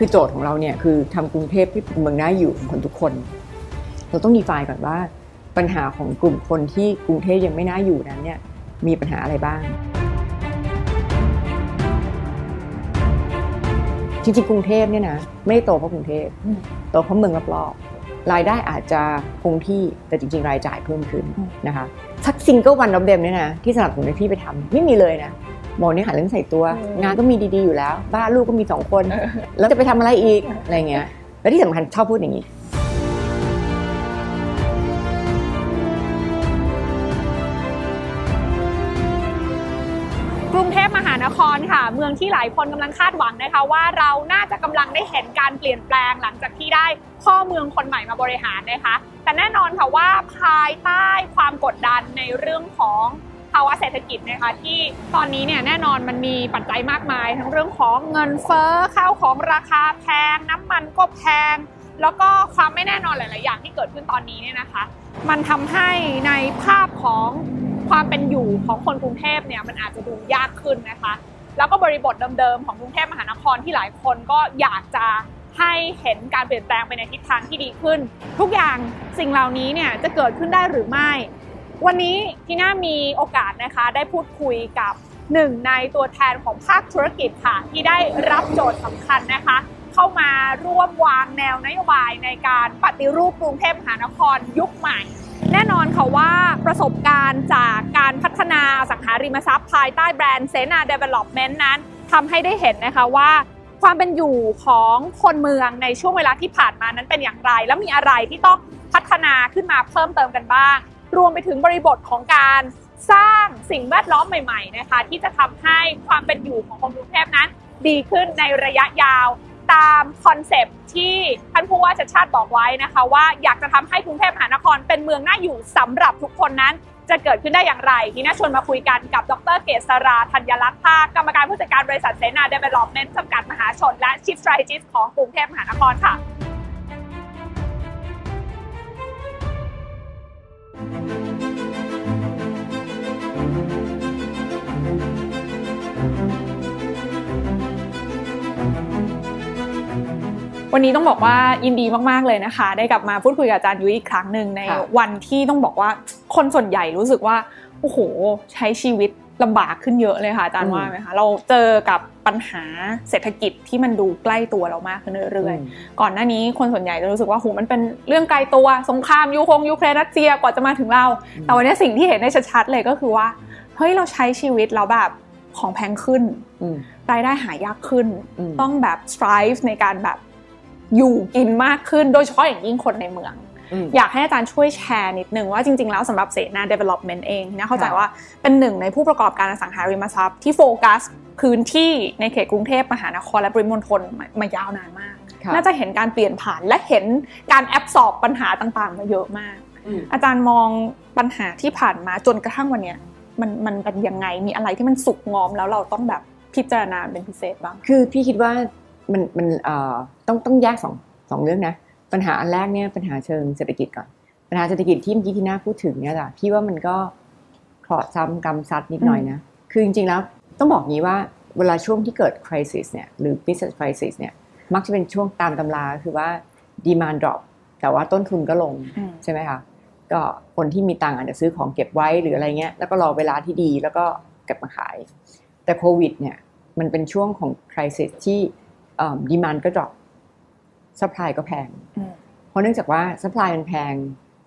คือโจทย์ของเราเนี่ยคือทำกรุงเทพที่เป็นเมืองน่าอยู่ของคนทุกคน เราต้องดีไฟก่อนว่าปัญหาของกลุ่มคนที่กรุงเทพยังไม่น่าอยู่นั้นเนี่ยมีปัญหาอะไรบ้าง จริงๆ กรุงเทพเนี่ยนะไม่ได้โตเพราะกรุงเทพโตเพราะเมืองรอบๆรายได้อาจจะคงที่แต่จริง ๆ รายจ่ายเพิ่มขึ้นนะคะสักซิงเกิลวันรับเดมเนี่ยนะที่สนับสนุนให้พี่ไปทำไม่มีเลยนะ หมอนี่หาเรื่องใส่ตัว งานก็มีดีๆอยู่แล้ว บ้านลูกก็มีสองคน แล้วจะไปทำอะไรอีกอะไรเงี้ยแล้วที่สำคัญชอบพูดอย่างนี้กรุงเทพมหานครค่ะ เมืองที่หลายคนกำลังคาดหวังนะคะ ว่าเราน่าจะกำลังได้เห็นการเปลี่ยนแปลงหลังจากที่ได้พ่อเมืองคนใหม่มาบริหารนะคะ แต่แน่นอนค่ะว่าภายใต้ความกดดันในเรื่องของ ภาวะเศรษฐกิจนะคะที่ตอนนี้เนี่ยแน่นอนมันมีปัจจัยมากมาย ทั้งเรื่องของเงินเฟ้อข้าวของราคาแพง น้ำมันก็แพง แล้วก็ความไม่แน่นอนหลาย ๆ อย่างที่เกิดขึ้นตอนนี้เนี่ยนะคะ มันทำให้ในภาพของความเป็นอยู่ของคนกรุงเทพเนี่ยมันอาจจะดูยากขึ้นนะคะ แล้วก็บริบทเดิม ๆ ของกรุงเทพมหานครที่หลายคนก็อยากจะให้เห็นการเปลี่ยนแปลงไปในทิศทางที่ดีขึ้น ทุกอย่างสิ่งเหล่านี้เนี่ยจะเกิดขึ้นได้หรือไม่ วันนี้ที่น่ามีโอกาสนะคะได้พูดคุยกับหนึ่งในตัวแทนของภาคธุรกิจค่ะ ที่ได้รับโจทย์สำคัญนะคะ เข้ามาร่วมวางแนวนโยบายในการปฏิรูปกรุงเทพมหานครยุคใหม่ แน่นอนค่ะว่าประสบการณ์จากการพัฒนาสังหาริมทรัพย์ภายใต้แบรนด์เซนา Development นั้นทำให้ได้เห็นนะคะว่าความเป็นอยู่ของคนเมืองในช่วงเวลาที่ผ่านมานั้นเป็นอย่างไร และมีอะไรที่ต้องพัฒนาขึ้นมาเพิ่มเติมกันบ้าง รวมไปถึงบริบทของการสร้างสิ่งแวดล้อมใหม่ๆนะคะที่จะทำให้ความเป็นอยู่ของคนกรุงเทพนั้น ดีขึ้นในระยะยาวตาม concept ที่ท่านผู้ว่าชัชชาติบอกไว้นะคะว่าอยากจะทำให้กรุงเทพมหานครเป็นเมืองน่าอยู่สำหรับทุกคนนั้น จะเกิดขึ้นได้อย่างไรที่น่าชวนมาคุยกันกับดร.เกษราธัญลักษณ์ภาคย์กรรมการผู้จัดการบริษัทเสนาดีเวลลอปเม้นท์จำกัดมหาชน และ Chief Strategist ของกรุงเทพมหานครค่ะ วันนี้ต้องบอกว่ายินดีมากๆเลยนะคะ ได้กลับมาพูดคุยกับอาจารย์ยุ้ยอีกครั้งหนึ่งในค่ะวันที่ต้องบอกว่าคนส่วนใหญ่รู้สึกว่าโอ้โหใช้ชีวิตลำบากขึ้นเยอะเลยค่ะอาจารย์ว่าไหมคะเราเจอกับปัญหาเศรษฐกิจที่มันดูใกล้ตัวเรามากขึ้นเรื่อยๆก่อนหน้านี้คนส่วนใหญ่จะรู้สึกว่าโหมันเป็นเรื่องไกลตัวสงครามยูคงยูเครนรัสเซียกว่าจะมาถึงเราอืมแต่วันนี้สิ่งที่เห็นได้ชัดๆเลยก็คือว่าเฮ้ยเราใช้ชีวิตเราแบบของแพงขึ้นอืมรายได้หายากขึ้นอืมต้องแบบ strive ในการแบบ อยู่กินมากขึ้นโดยเฉพาะอย่างยิ่งคนในเมืองอืมอยากให้อาจารย์ช่วยแชร์นิดนึงว่าจริง ๆ แล้วสำหรับเสนา development เองนะเข้าใจค่ะว่าเป็นหนึ่งในผู้ประกอบการอสังหาริมทรัพย์ที่โฟกัสพื้นที่ในเขตกรุงเทพมหานครและปริมณฑลมามายาวนานมากค่ะน่าจะเห็นการเปลี่ยนผ่านและเห็นการแอบสอบปัญหาต่างๆ มาเยอะมากอืมอาจารย์มองปัญหาที่ผ่านมาจนกระทั่งวันเนี้ยมันมันเป็นยังไงมีอะไรที่มันสุกงอมแล้วเราต้องแบบพิจารณาเป็นพิเศษบ้าง คือพี่คิดว่า มันมันเอ่อต้องต้องแยกสองสองเรื่องนะ ปัญหาอันแรกเนี่ยปัญหาเชิงเศรษฐกิจก่อน ปัญหาเศรษฐกิจที่เมื่อกี้ที่น่าพูดถึงเนี่ยแหละพี่ว่ามันก็เคราะห์ซ้ำกรรมซัดนิดหน่อยนะ คือจริงๆแล้วต้องบอกงี้ว่าเวลาช่วงที่เกิด crisis เนี่ยหรือ business crisis เนี่ยมักจะเป็นช่วงตามตำราคือว่า demand drop แต่ว่าต้นทุนก็ลงอืมใช่ไหมคะก็คนที่มีตังค์อาจจะซื้อของเก็บไว้หรืออะไรเงี้ยแล้วก็รอเวลาที่ดีแล้วก็เก็บมาขาย แต่โควิดเนี่ยมันเป็นช่วงของ crisis ที่ ดีมานก็ drop supply ก็แพงอืมเพราะเนื่องจากว่า supply มันแพง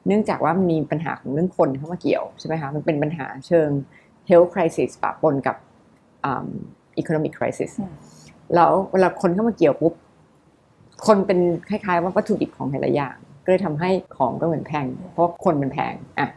เนื่องจากว่ามันมีปัญหาของเรื่องคนเข้ามาเกี่ยวใช่ไหมคะ มันเป็นปัญหาเชิง health crisis ปะปนกับอ่า economic crisis อืมแล้วเวลาคนเข้ามาเกี่ยวปุ๊บ คนเป็นคล้ายๆ ว่าวัตถุดิบของแต่ละอย่าง ก็เลยทำให้ของก็เหมือนแพง เพราะคนมันแพงอะ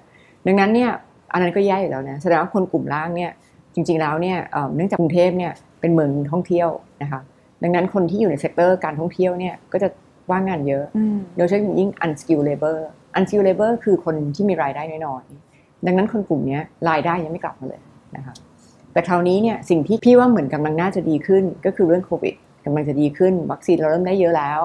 ดังนั้นเนี่ยอันนั้นก็แย่อยู่แล้วนะ แสดงว่าคนกลุ่มล่างเนี่ยจริงๆแล้วเนี่ยเอ่อเนื่องจากกรุงเทพเนี่ยเป็นเมืองท่องเที่ยวนะคะ ดังนั้นคนที่อยู่ใน sector การท่องเที่ยวเนี่ยก็จะว่างงานเยอะอืมโดยเฉพาะอย่างยิ่ง unskilled labor unskilled labor คือคนที่มีรายได้น้อยๆดังนั้นคนกลุ่มเนี้ยรายได้ยังไม่กลับมาเลยนะคะแต่คราวนี้เนี่ยสิ่งที่พี่ว่าเหมือนกำลังน่าจะดีขึ้นก็คือเรื่องโควิดกำลังจะดีขึ้น วัคซีนเราเริ่มได้เยอะแล้ว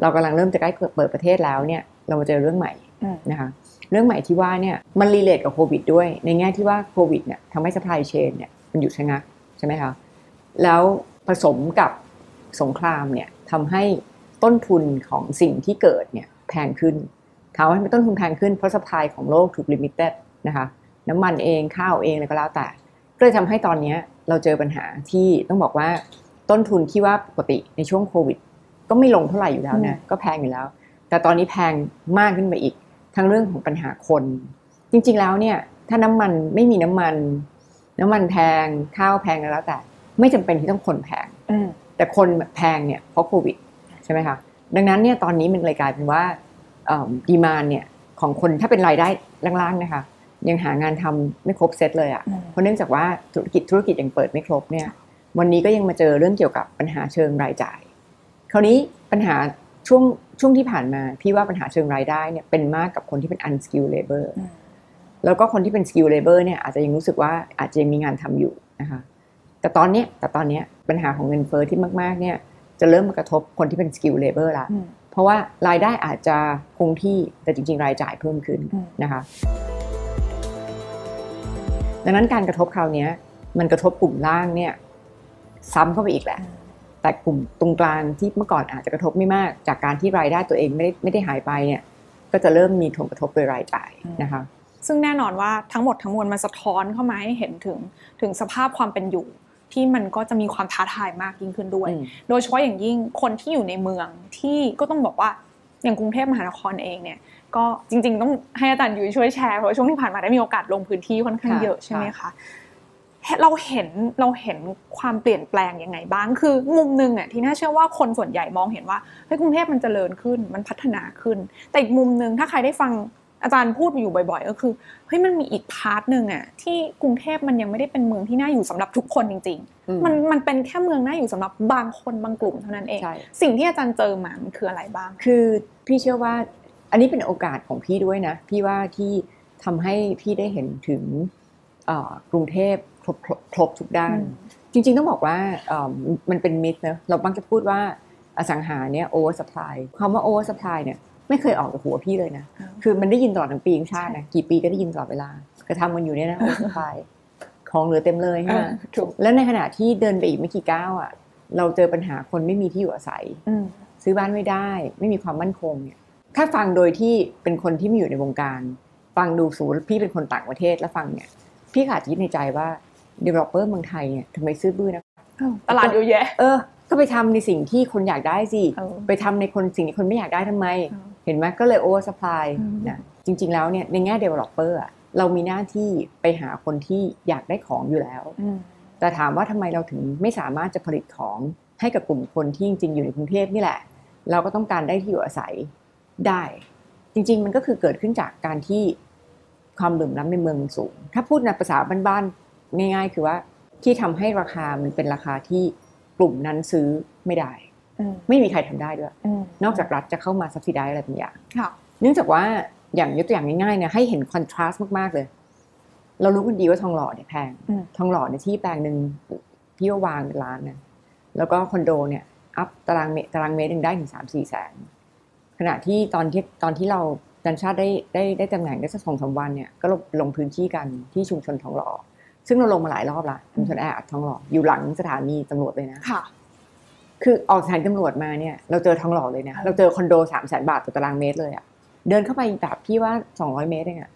เรากำลังเริ่มจะใกล้เปิดประเทศแล้วเนี่ยเรามาเจอเรื่องใหม่อืมนะคะเรื่องใหม่ที่ว่าเนี่ยมัน relate กับโควิดด้วย ในแง่ที่ว่าโควิดเนี่ยทำให้ supply chain เนี่ยมันหยุดชะงักใช่ไหมคะแล้วผสมกับ สงครามเนี่ยทำให้ต้นทุนของสิ่งที่เกิดเนี่ยแพงขึ้นถามว่าทำไมต้นทุนแพงขึ้นเพราะ supply ของโลกถูก limited นะคะน้ำมันเองข้าวเองอะไรก็แล้วแต่ ก็เลยทำให้ตอนนี้เราเจอปัญหาที่ต้องบอกว่าต้นทุนที่ว่าปกติในช่วงโควิด ก็ไม่ลงเท่าไหร่อยู่แล้วนะก็แพงอยู่แล้ว แต่ตอนนี้แพงมากขึ้นไปอีกทั้งเรื่องของปัญหาคน จริง ๆแล้วเนี่ยถ้าน้ำมันไม่มีน้ำมัน น้ำมันแพงข้าวแพงแล้วแต่ ไม่จำเป็นที่ต้องคนแพงอืม แต่คนแพงเนี่ยเพราะโควิดใช่ไหมคะดังนั้นเนี่ยตอนนี้มันเลยกลายเป็นว่าดีมานเนี่ยของคนถ้าเป็นรายได้ล่างๆนะคะยังหางานทำไม่ครบเซตเลยอะ่ะอืมเพราะเนื่องจากว่าธุรกิจธุรกิจยังเปิดไม่ครบเนี่ยวันนี้ก็ยังมาเจอเรื่องเกี่ยวกับปัญหาเชิงรายจ่าย คราวนี้ปัญหาช่วงช่วงที่ผ่านมาพี่ว่าปัญหาเชิงรายได้เนี่ยเป็นมากกับคนที่เป็น unskilled labor อืมแล้วก็คนที่เป็น skill labor เนี่ยอาจจะยังรู้สึกว่าอาจจะยังมีงานทำอยู่นะคะ แต่ตอนเนี้ยแต่ตอนเนี้ยปัญหาของเงินเฟ้อที่มากๆเนี่ยจะเริ่มมากระทบคนที่เป็น skill labor ละอืมเพราะว่ารายได้อาจจะคงที่แต่จริง ๆ รายจ่ายเพิ่มขึ้นอืมนะคะดังนั้นการกระทบคราวเนี้ยมันกระทบกลุ่มล่างเนี่ยซ้ำเข้าไปอีกแหละ แต่กลุ่มตรงกลางที่เมื่อก่อนอาจจะกระทบไม่มาก จากการที่รายได้ตัวเองไม่ได้ไม่ได้หายไปเนี่ยก็จะเริ่มมีผลกระทบโดยรายจ่ายนะคะซึ่งแน่นอนว่าทั้งหมดทั้งมวลมันสะท้อนเข้ามาให้เห็นถึงถึงสภาพความเป็นอยู่ ที่มันก็จะมีความท้าทายมากยิ่งขึ้นด้วยอืมโดยเฉพาะอย่างยิ่งคนที่อยู่ในเมืองที่ก็ต้องบอกว่าอย่างกรุงเทพมหานครเองเนี่ยก็จริง ๆ ต้องให้อาจารย์ยุ้ยช่วยแชร์เพราะว่าช่วงที่ผ่านมาได้มีโอกาสลงพื้นที่ค่อนข้างค่ะเยอะใช่ไหมค่ะคะเราเห็นเราเห็นความเปลี่ยนแปลงยังไงบ้าง คือมุมหนึ่งอะที่น่าเชื่อว่าคนส่วนใหญ่มองเห็นว่าเฮ้ยกรุงเทพมันเจริญขึ้นมันพัฒนาขึ้น แต่อีกมุมหนึ่งถ้าใครได้ฟัง อาจารย์พูดอยู่บ่อย ๆ ก็คือเฮ้ยมันมีอีก part หนึ่งอะที่กรุงเทพมันยังไม่ได้เป็นเมืองที่น่าอยู่สำหรับทุกคนจริงอืๆมันมันเป็นแค่เมืองน่าอยู่สำหรับบางคนบางกลุ่มเท่านั้นเองใช่สิ่งที่อาจารย์เจอมามันคืออะไรบ้าง คือพี่เชื่อว่าอันนี้เป็นโอกาสของพี่ด้วยนะ พี่ว่าที่ทำให้พี่ได้เห็นถึงเอ่อกรุงเทพครบครบครบทุกด้านอืมจริง ๆ ต้องบอกว่าเอิ่มมันเป็น myth นะเราบางจะพูดว่าอสังหาเนี่ย oversupply คำว่า oversupply เนี่ย ไม่เคยออกจากหัวพี่เลยนะอ่าคือมันได้ยินตลอดทั้งปีทั้งชาตินะกี่ปีก็ได้ยินตลอดเวลากระทำมันอยู่เนี่ยนะโอเวอร์สปายของเหลือเต็มเลยใช่ไหมถูกแล้วในขณะที่เดินไปอีกไม่กี่ก้าวอะ เราเจอปัญหาคนไม่มีที่อยู่อาศัยอืมซื้อบ้านไม่ได้ ไม่มีความมั่นคงเนี่ยถ้าฟังโดยที่เป็นคนที่ไมีอยู่ในวงการ ฟังดูสูตรพี่เป็นคนต่างประเทศแล้วฟังเนี่ย พี่ก็อาจจะคิดในใจว่า developer เมืองไทยเนี่ยทำไมซื้อบื้อนะตลาดเยอะแยะ เออ ก็ไปทำในสิ่งที่คนอยากได้สิเออไปทำในคนสิ่งที่คนไม่อยากได้ทำไม เออเห็นไหมก็เลย over supply อืมนะจริง ๆ แล้วเนี่ยในแง่ developer อะเรามีหน้าที่ไปหาคนที่อยากได้ของอยู่แล้วอืมแต่ถามว่าทำไมเราถึงไม่สามารถจะผลิตของให้กับกลุ่มคนที่จริง ๆ อยู่ในกรุงเทพนี่แหละ เราก็ต้องการได้ที่อยู่อาศัยได้ จริง ๆ มันก็คือเกิดขึ้นจากการที่ความเหลื่อมล้ำในเมืองมันสูง ถ้าพูดในภาษาบ้านๆง่ายๆ คือว่าที่ทำให้ราคามันเป็นราคาที่กลุ่มนั้นซื้อไม่ได้อืม ไม่มีใครทำได้ด้วยอืมนอกจากรัฐจะเข้ามาซับซิได้อะไรบางอย่างค่ะเนื่องจากว่าอย่างยกตัวอย่างง่ายๆเนี่ยให้เห็นคอนทราสต์มากๆเลย เรารู้กันดีว่าทองหล่อเนี่ยแพงอืมทองหล่อเนี่ยที่แปลงหนึ่งพี่ว่าวางเป็นล้านนะแล้วก็คอนโดเนี่ยอัพตารางเมตรตารางเมตรหนึ่งได้ถึงสามสี่แสนขณะที่ตอนที่ตอนที่เราดันชาติได้ได้ได้ตำแหน่งได้สักสองสามวันเนี่ยก็ลงลงพื้นที่กันที่ชุมชนทองหล่อซึ่งเราลงมาหลายรอบละชุมชนแออัดทองหล่ออยู่หลังสถานีตำรวจเลยนะ ค่ะคือออกสถานีตำรวจมาเนี่ยเราเจอทองหล่อเลยนะค่ะเราเจอคอนโดสามแสนบาทต่อตารางเมตรเลยอะเดินเข้าไปแบบพี่ว่าสองร้อยเมตรเองอะ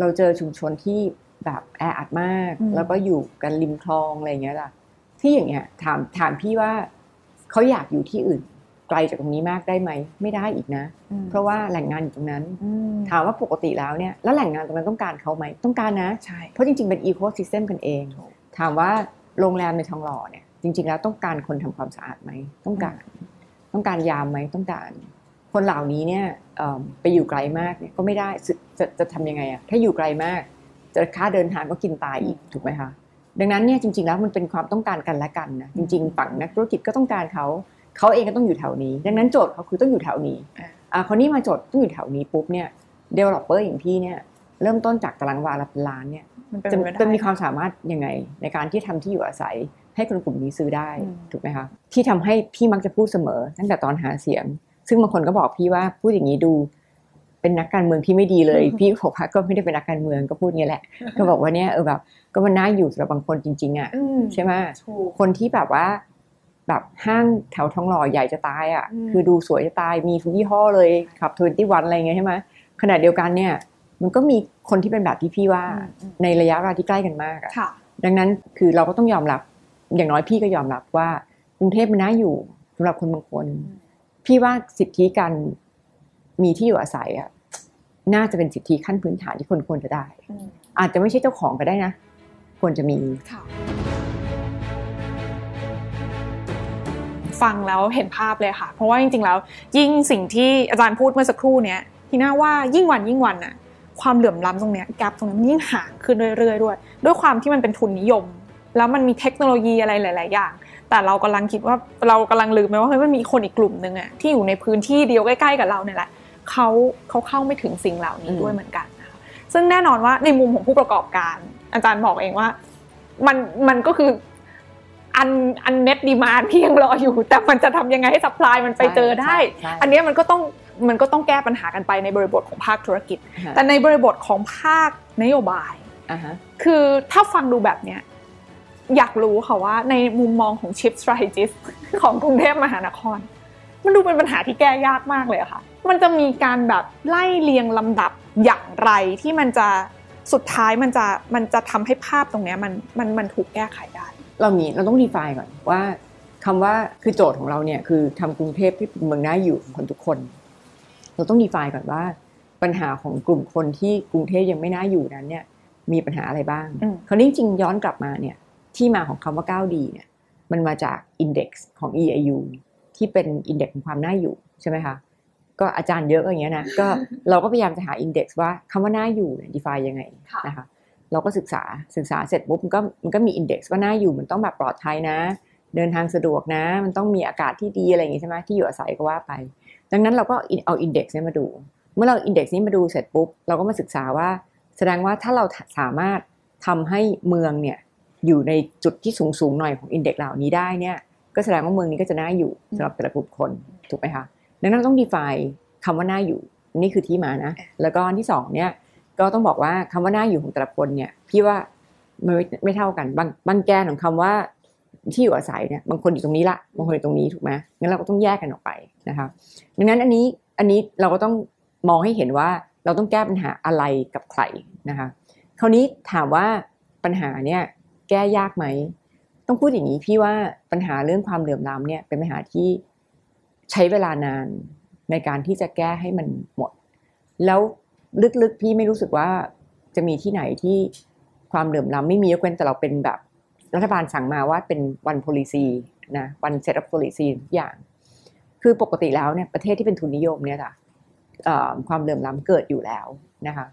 เราเจอชุมชนที่แบบแออัดมาก แล้วก็อยู่กันริมคลองอะไรอย่างเงี้ยล่ะ ที่อย่างเงี้ยถามถามพี่ว่าเขาอยากอยู่ที่อื่น ไกลจากตรงนี้มากได้ไหมไม่ได้อีกนะอืมเพราะว่าแหล่งงานอยู่ตรงนั้นอืมถามว่าปกติแล้วเนี่ยแล้วแหล่งงานตรงนั้นต้องการเขาไหมต้องการนะใช่เพราะจริงๆเป็นอีโค y ิสเต็มกันเอง ถามว่าโรงแรมในทองหล่อเนี่ย จริง ๆ แล้วต้องการคนทำความสะอาดไหมต้องการต้องการยามไหมต้องการ คนเหล่านี้เนี่ยเอิ่มไปอยู่ไกลมากเนี่ยก็ไม่ได้จะจะจะทำยังไงอะถ้าอยู่ไกลมาก จะค่าเดินทางก็กินตายอีกถูกไหมคะดังนั้นเนี่ยจริง ๆ แล้วมันเป็นความต้องการกันและกันนะจริง ๆ ฝั่งนักธุรกิจก็ต้องการเขาเขาเองก็ต้องอยู่แถวนี้ ดังนั้นโจทย์เขาคือต้องอยู่แถวนี้อ่าอ่าคนนี้มาโจทย์ต้องอยู่แถวนี้ปุ๊บเนี่ย developer อย่างพี่เนี่ยเริ่มต้นจากตารางวาละเป็นล้านเนี่ยมันเป็นจะไปได้จะมีความสามารถยังไงในการที่ทำที่อยู่อาศัย ให้คนกลุ่มนี้ซื้อได้อืมถูกไหมคะที่ทำให้พี่มักจะพูดเสมอ ตั้งแต่ตอนหาเสียง ซึ่งบางคนก็บอกพี่ว่าพูดอย่างนี้ดู เป็นนักการเมืองที่ไม่ดีเลย พี่บอกว่าก็ไม่ได้เป็นนักการเมืองก็พูดงี้แหละ ก็บอกว่าเนี่ยเออแบบ ก็มันน่าอยู่สำหรับบางคนจริง ๆอะอืมใช่ไหมถูกคนที่แบบว่าไปแบบห้างแถวทองหล่อใหญ่จะตายอะอืมคือดูสวยจะตายมีทุกยี่ห้อเลยขับทเวนตี้วันอะไรเงี้ยใช่ไหมขณะเดียวกันเนี่ย มันก็มีคนที่เป็นแบบที่พี่ว่าอืมในระยะเวลาที่ใกล้กันมากอะค่ะดังนั้นคือเราก็ต้องยอมรับ อย่างน้อยพี่ก็ยอมรับว่ากรุงเทพมันน่าอยู่สำหรับคนบางคน พี่ว่าสิทธิการมีที่อยู่อาศัยอะน่าจะเป็นสิทธิขั้นพื้นฐานที่คนควรจะได้อืมอาจจะไม่ใช่เจ้าของก็ได้นะ ควรจะมีค่ะฟังแล้วเห็นภาพเลยค่ะ เพราะว่าจริงๆแล้ว ยิ่งสิ่งที่อาจารย์พูดเมื่อสักครู่เนี้ยพี่น่าว่ายิ่งวันยิ่งวันน่ะความเหลื่อมล้ำตรงเนี้ยแกลบตรงนี้มันยิ่งห่างขึ้นเรื่อยๆด้วย ด้วยความที่มันเป็นทุนนิยม แล้วมันมีเทคโนโลยีอะไรหลาย ๆ อย่าง แต่เรากำลังคิดว่าเรากำลังลืมไปว่าเฮ้ยมันมีคนอีกกลุ่มหนึ่งอะที่อยู่ในพื้นที่เดียวใกล้ๆกับเราเนี่ยแหละเขาเขาเข้าไม่ถึงสิ่งเหล่านี้อืมด้วยเหมือนกันนะคะซึ่งแน่นอนว่าในมุมของผู้ประกอบการ อาจารย์บอกเองว่ามันมันก็คืออันอันเน็ตดีมานที่ยังรออยู่ แต่มันจะทำยังไงให้สัพพลายมันไปเจอได้ใช่อันเนี้ยมันก็ต้องมันก็ต้องแก้ปัญหากันไปในบริบทของภาคธุรกิจใช่แต่ในบริบทของภาคนโยบายอ่าฮะคือถ้าฟังดูแบบเนี้ย อยากรู้ค่ะว่าในมุมมองของ Chief Strategist ของกรุงเทพมหานคร มันดูเป็นปัญหาที่แก้ยากมากเลยอะค่ะ มันจะมีการแบบไล่เรียงลำดับอย่างไรที่มันจะสุดท้ายมันจะมันจะทำให้ภาพตรงเนี้ยมันมันมันถูกแก้ไขได้ เรามีเราต้องดีไฟก่อนว่าคำว่าคือโจทย์ของเราเนี่ยคือทำกรุงเทพที่เป็นเมืองน่าอยู่ของคนทุกคน เราต้องดีไฟก่อนว่า ปัญหาของกลุ่มคนที่กรุงเทพยังไม่น่าอยู่นั้นเนี่ยมีปัญหาอะไรบ้างอืมคราวนี้จริงๆย้อนกลับมาเนี่ย ที่มาของคำว่า 9D เนี่ยมันมาจาก Index ของ EIU ที่เป็น Index ของความน่าอยู่ใช่ไหมคะก็อาจารย์เยอะก็อย่างเงี้ยนะก็เราก็พยายามจะหา Index ว่าคำว่าน่าอยู่เนี่ย define ยังไงค่ะนะคะเราก็ศึกษาศึกษาเสร็จปุ๊บมันก็มันก็มี Index ว่าน่าอยู่มันต้องแบบปลอดภัยนะ เดินทางสะดวกนะ มันต้องมีอากาศที่ดีอะไรอย่างงี้ใช่ไหมที่อยู่อาศัยก็ว่าไป ดังนั้นเราก็เอา Index นี้มาดู เมื่อเรา Index นี้มาดูเสร็จปุ๊บเราก็มาศึกษาว่า แสดงว่าถ้าเราสามารถทำให้เมืองเนี่ย อยู่ในจุดที่สูงสูงๆหน่อยของอินเด็กซ์เหล่านี้ได้เนี่ยก็แสดงว่าเมืองนี้ก็จะน่าอยู่สำหรับแต่ละกลุ่มคนถูกไหมคะดังนั้นเราต้อง define คำว่าน่าอยู่นี่คือที่มานะ แล้วก็อันที่สองเนี่ยก็ต้องบอกว่าคำว่าน่าอยู่ของแต่ละคนเนี่ยพี่ว่ามันไม่ไม่เท่ากันบางบางแกนของคำว่าที่อยู่อาศัยเนี่ยบางคนอยู่ตรงนี้ละบางคนอยู่ตรงนี้ถูกไหมงั้นเราก็ต้องแยกกันออกไปนะคะดังนั้นอันนี้อันนี้เราก็ต้องมองให้เห็นว่าเราต้องแก้ปัญหาอะไรกับใครนะคะคราวนี้ถามว่าปัญหาเนี่ย แก้ยากไหม ต้องพูดอย่างนี้พี่ว่าปัญหาเรื่องความเหลื่อมล้ำเนี่ยเป็นปัญหาที่ใช้เวลานานในการที่จะแก้ให้มันหมด แล้วลึกๆพี่ไม่รู้สึกว่าจะมีที่ไหนที่ความเหลื่อมล้ำไม่มียกเว้นแต่เราเป็นแบบรัฐบาลสั่งมาว่าเป็นวัน policy นะวัน set up policy ทุกอย่าง คือปกติแล้วเนี่ยประเทศที่เป็นทุนนิยมเนี่ยค่ะความเหลื่อมล้ำเกิดอยู่แล้วนะคะ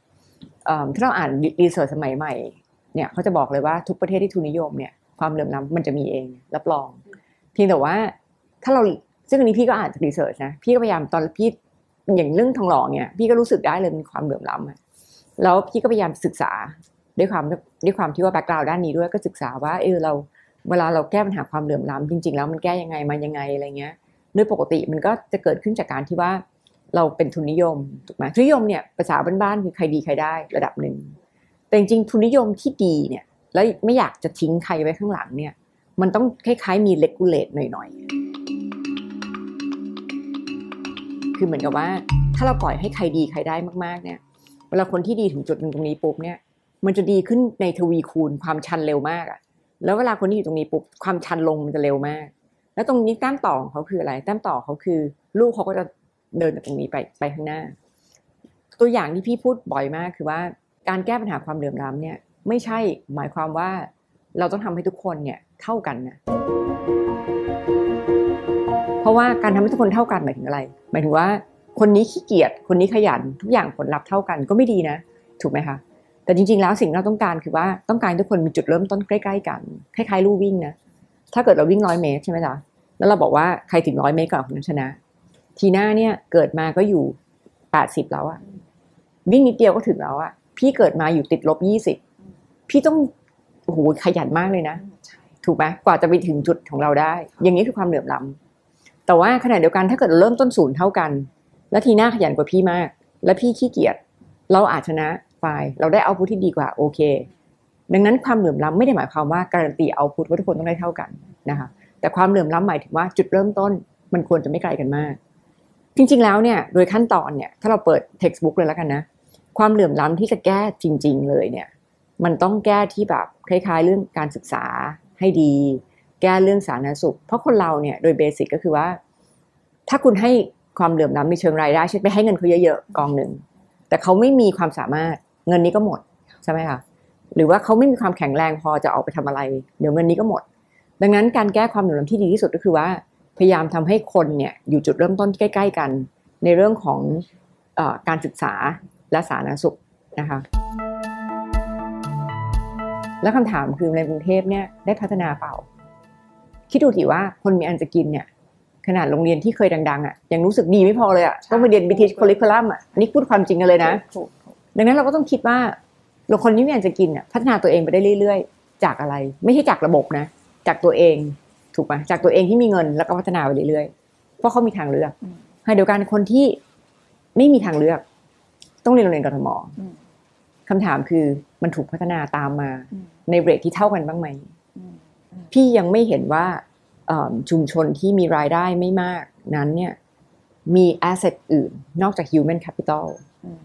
ถ้าเราอ่าน research สมัยใหม่ เนี่ยเขาจะบอกเลยว่าทุกประเทศที่ทุนนิยมเนี่ยความเหลื่อมล้ำมันจะมีเองรับรอง เพียงแต่ว่าถ้าเราซึ่งอันนี้พี่ก็อ่านจาก research นะพี่ก็พยายามตอนพี่อย่างเรื่องทองหล่อเนี่ย พี่ก็รู้สึกได้เลยเป็นความเหลื่อมล้ำอะแล้วพี่ก็พยายามศึกษาด้วยความด้วยความที่ว่า background ด้านนี้ด้วยก็ศึกษาว่าเออเราเวลาเราแก้ปัญหาความเหลื่อมล้ำจริง ๆ แล้วมันแก้ยังไงมายังไงอะไรเงี้ยโดยปกติมันก็จะเกิดขึ้นจากการที่ว่าเราเป็นทุนนิยมถูกไหมทุนนิยมเนี่ยภาษาบ้านๆคือใครดีใครได้ระดับหนึ่ง แต่จริงๆทุนนิยมที่ดีเนี่ยแล้วไม่อยากจะทิ้งใครไว้ข้างหลังเนี่ย มันต้องคล้ายๆมีเลกูเลตหน่อยๆ คือเหมือนกับว่า ถ้าเราปล่อยให้ใครดีใครได้มากๆเนี่ย เวลาคนที่ดีถึงจุดหนึ่งตรงนี้ปุ๊บเนี่ย มันจะดีขึ้นในทวีคูณความชันเร็วมากอะแล้วเวลาคนที่อยู่ตรงนี้ปุ๊บความชันลงมันจะเร็วมาก แล้วตรงนี้แต้มต่อของเขาคืออะไรแต้มต่อเขาคือ ลูกเขาก็จะเดินจากตรงนี้ไปไปข้างหน้า ตัวอย่างที่พี่พูดบ่อยมากคือว่า การแก้ปัญหาความเหลื่อมล้ำเนี่ยไม่ใช่หมายความว่าเราต้องทำให้ทุกคนเนี่ยเท่ากันนะเพราะว่าการทำให้ทุกคนเท่ากันหมายถึงอะไร หมายถึงว่าคนนี้ขี้เกียจคนนี้ขยันทุกอย่างผลลัพธ์เท่ากันก็ไม่ดีนะ ถูกไหมคะแต่จริงๆแล้วสิ่งที่เราต้องการคือว่าต้องการทุกคนมีจุดเริ่มต้นใกล้ๆกันคล้ายๆลู่วิ่งนะถ้าเกิดเราวิ่งร้อยเมตรใช่ไหมจ๊ะแล้วเราบอกว่าใครถึงร้อยเมตรก่อนคนนั้นชนะ ทีหน้าเนี่ยเกิดมาก็อยู่แปดสิบแล้วอะวิ่งนิดเดียวก็ถึงแล้วอะ พี่เกิดมาอยู่ติดลบยี่สิบพี่ต้องโอ้โหขยันมากเลยนะ ถูกไหมกว่าจะไปถึงจุดของเราได้ อย่างนี้คือความเหลื่อมล้ำแต่ว่าขณะเดียวกันถ้าเกิดเราเริ่มต้นศูนย์เท่ากัน แล้วทีหน้าขยันกว่าพี่มาก แล้วพี่ขี้เกียจเราอาจชนะฝ่ายเราได้เอาพุทที่ดีกว่าโอเค ดังนั้นความเหลื่อมล้ำไม่ได้หมายความว่าการันตีเอาพุทว่าทุกคนต้องได้เท่ากันนะคะแต่ความเหลื่อมล้ำหมายถึงว่าจุดเริ่มต้นมันควรจะไม่ไกลกันมาก จริงๆแล้วเนี่ยโดยขั้นตอนเนี่ยถ้าเราเปิด textbook เลยแล้วกันนะ ความเหลื่อมล้ำที่จะแก้จริง ๆ เลยเนี่ย มันต้องแก้ที่แบบคล้าย ๆ เรื่องการศึกษาให้ดี แก้เรื่องสาธารณสุข เพราะคนเราเนี่ยโดยเบสิกก็คือว่า ถ้าคุณให้ความเหลื่อมล้ำในเชิงรายได้เช่นไปให้เงินเขาเยอะๆกองหนึ่งแต่เขาไม่มีความสามารถเงินนี้ก็หมดใช่ไหมคะหรือว่าเขาไม่มีความแข็งแรงพอจะออกไปทำอะไร เดี๋ยวเงินนี้ก็หมด ดังนั้นการแก้ความเหลื่อมล้ำที่ดีที่สุดก็คือว่า พยายามทำให้คนเนี่ยอยู่จุดเริ่มต้นใกล้ ๆ กัน ในเรื่องของอการศึกษา และสาธารณสุขนะคะแล้วคำถามคือในกรุงเทพเนี่ยได้พัฒนาเปล่า คิดดูดิว่าคนมีอันจะกินเนี่ย ขนาดโรงเรียนที่เคยดัง ๆ อะยังรู้สึกดีไม่พอเลยอะต้องไปเรียน British Curriculum อะอันนี้พูดความจริงกันเลยนะถูกดังนั้นเราก็ต้องคิดว่าเราคนที่มีอันจะกินอะพัฒนาตัวเองไปได้เรื่อย ๆ จากอะไร ไม่ใช่จากระบบนะ จากตัวเองถูกไหมจากตัวเองที่มีเงินแล้วก็พัฒนาไปเรื่อยๆเพราะเขามีทางเลือกอืมให้เดียวกันคนที่ไม่มีทางเลือก ต้องเรียนโรงเรียนกทมอืมคำถามคือมันถูกพัฒนาตามมาอืมในเรทที่เท่ากันบ้างไหมอืมพี่ยังไม่เห็นว่าเอิ่มชุมชนที่มีรายได้ไม่มากนั้นเนี่ยมีแอสเซทอื่น นอกจาก human capital อืม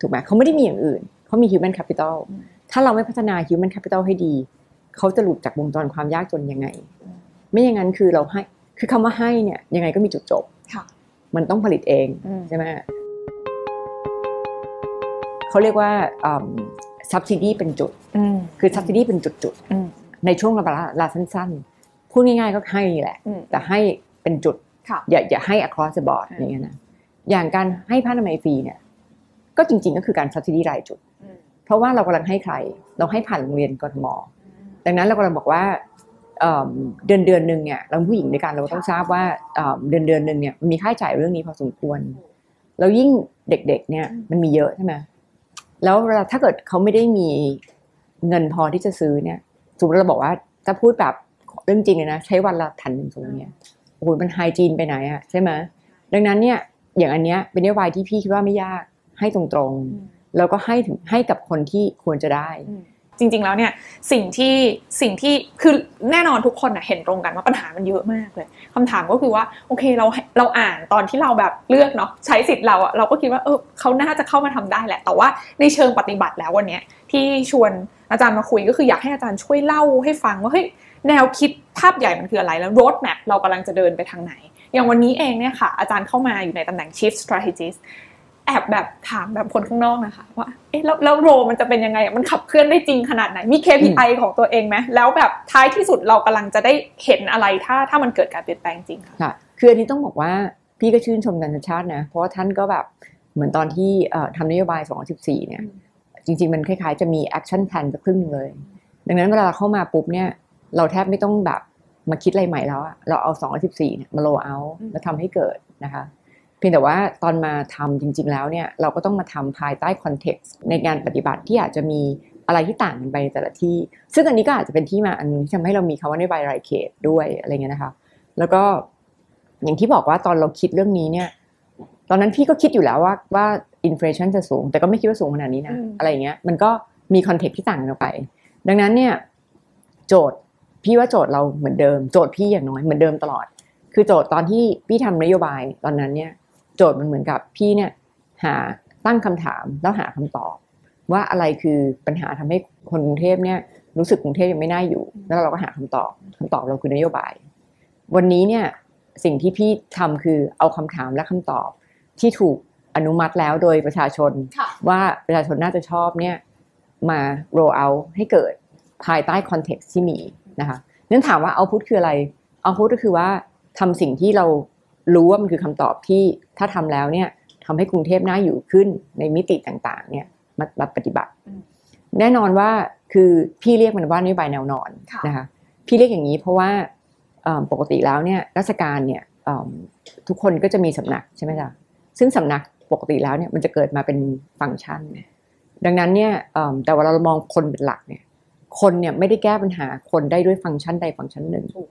ถูกไหมเขาไม่ได้มีอย่างอื่น เขามี human capital อืมถ้าเราไม่พัฒนา human capital ให้ดี เขาจะหลุดจากวงจรความยากจนยังไงอืมไม่อย่างนั้นคือเราให้คือคำว่าให้เนี่ยยังไงก็มีจุดจบค่ะมันต้องผลิตเองอืมใช่ไหม เขาเรียกว่าอืม subsidy เป็นจุดอืมคือ subsidy เป็นจุดอืมๆในช่วงระยะเวลาสั้นๆ พูดง่ายๆก็ให้แหละอืมแต่ให้เป็นจุดค่ะอย่าอย่าให้ across the board อืมอย่างเงี้ยนะ อย่างการให้ผ้าอนามัยฟรีเนี่ย ก็จริงๆก็คือการ subsidy รายจุดอืมเพราะว่าเรากำลังให้ใคร เราให้ผ่านโรงเรียนกทม ดังนั้นเรากำลังบอกว่าเอิ่มเดือนเดือนหนึ่งเนี่ยเราผู้หญิงด้วยกันเราก็ต้องทราบว่าเอิ่มเดือนเดือนหนึ่งเนี่ยมันมีค่าใช้จ่ายเรื่องนี้พอสมควร แล้วยิ่งเด็กๆเนี่ยมันมีเยอะใช่ไหม แล้วเวลาถ้าเกิดเขาไม่ได้มีเงินพอที่จะซื้อเนี่ยสมมติเราบอกว่าถ้าพูดแบบเรื่องจริงเลยนะใช้วันละพันหนึ่งสมมติเนี่ยโอ้โหมันไฮจีนไปไหนอะใช่ไหมดังนั้นเนี่ยอย่างอันเนี้ยเป็นนโยบายที่พี่คิดว่าไม่ยากให้ตรงๆ แล้วก็ให้ถึงให้กับคนที่ควรจะได้ จริง ๆ แล้วเนี่ยสิ่งที่สิ่งที่คือแน่นอนทุกคนนะเห็นตรงกันว่าปัญหามันเยอะมากเลยคำถามก็คือว่าโอเคเราเราอ่านตอนที่เราแบบเลือกเนาะใช้สิทธิ์เราอะเราก็คิดว่าเออเขาน่าจะเข้ามาทำได้แหละ แต่ว่าในเชิงปฏิบัติแล้ววันนี้ที่ชวนอาจารย์มาคุยก็คืออยากให้อาจารย์ช่วยเล่าให้ฟังว่าเฮ้ยแนวคิดภาพใหญ่มันคืออะไรแล้ว road map เรากำลังจะเดินไปทางไหน อย่างวันนี้เองเนี่ยค่ะอาจารย์เข้ามาอยู่ในตำแหน่ง chief strategist แอบแบบถามแบบคนข้างนอกนะคะ ว่าเอ๊ะแล้วแล้วโรมันจะเป็นยังไงอะมันขับเคลื่อนได้จริงขนาดไหนมี KPI ของตัวเองไหมแล้วแบบท้ายที่สุดเรากำลังจะได้เห็นอะไรถ้าถ้ามันเกิดการเปลี่ยนแปลงจริงค่ะค่ะคืออันนี้ต้องบอกว่าพี่ก็ชื่นชมอาจารย์ชัชชาตินะ เพราะว่าท่านก็แบบเหมือนตอนที่เอ่อทำนโยบาย214 เนี่ย จริง ๆ มันคล้ายๆ จะมี action plan สักครึ่งหนึ่งเลย ดังนั้นเวลาเราเข้ามาปุ๊บเนี่ย เราแทบไม่ต้องแบบมาคิดอะไรใหม่แล้วอะเราเอา214เนี่ยมา roll out อืมแล้วทำให้เกิดนะคะ เพียงแต่ว่าตอนมาทำจริง ๆ แล้วเนี่ยเราก็ต้องมาทำภายใต้ context ในงานปฏิบัติที่อาจจะมีอะไรที่ต่างกันไปในแต่ละที่ ซึ่งอันนี้ก็อาจจะเป็นที่มาอันหนึ่งที่ทำให้เรามีคำว่านโยบายรายเขตด้วยอะไรเงี้ยนะคะ แล้วก็อย่างที่บอกว่าตอนเราคิดเรื่องนี้เนี่ย ตอนนั้นพี่ก็คิดอยู่แล้วว่าว่า inflation จะสูง แต่ก็ไม่คิดว่าสูงขนาดนี้นะอืมอะไรอย่างเงี้ย มันก็มี context ที่ต่างกันออกไป ดังนั้นเนี่ย โจทย์พี่ว่าโจทย์เราเหมือนเดิม โจทย์พี่อย่างน้อยเหมือนเดิมตลอด คือโจทย์ตอนที่พี่ทำนโยบายตอนนั้นเนี่ย โจทย์มันเหมือนกับพี่เนี่ยหาตั้งคำถามแล้วหาคำตอบ ว่าอะไรคือปัญหาทำให้คนกรุงเทพเนี่ยรู้สึกกรุงเทพยังไม่น่าอยู่ แล้วเราก็หาคำตอบคำตอบเราคือนโยบาย วันนี้เนี่ยสิ่งที่พี่ทำคือเอาคำถามและคำตอบที่ถูกอนุมัติแล้วโดยประชาชนค่ะว่าประชาชนน่าจะชอบเนี่ยมา roll out ให้เกิดภายใต้ context ที่มีนะคะนั้นถามว่า output คืออะไร output ก็คือว่าทำสิ่งที่เรา รู้ว่ามันคือคำตอบที่ถ้าทำแล้วเนี่ยทำให้กรุงเทพน่าอยู่ขึ้นในมิติต่างๆ เนี่ยมามาปฏิบัติอืมแน่นอนว่าคือพี่เรียกมันว่านโยบายแนวนอนค่ะนะคะพี่เรียกอย่างนี้เพราะว่าเอิ่มปกติแล้วเนี่ยราชการเนี่ยเอิ่มทุกคนก็จะมีสำนักใช่ไหมจ๊ะซึ่งสำนักปกติแล้วเนี่ยมันจะเกิดมาเป็นฟังก์ชัน ดังนั้นเนี่ยเอิ่มแต่ว่าเรามองคนเป็นหลักเนี่ยคนเนี่ยไม่ได้แก้ปัญหาคนได้ด้วยฟังก์ชันใดฟังก์ชันหนึ่งถูก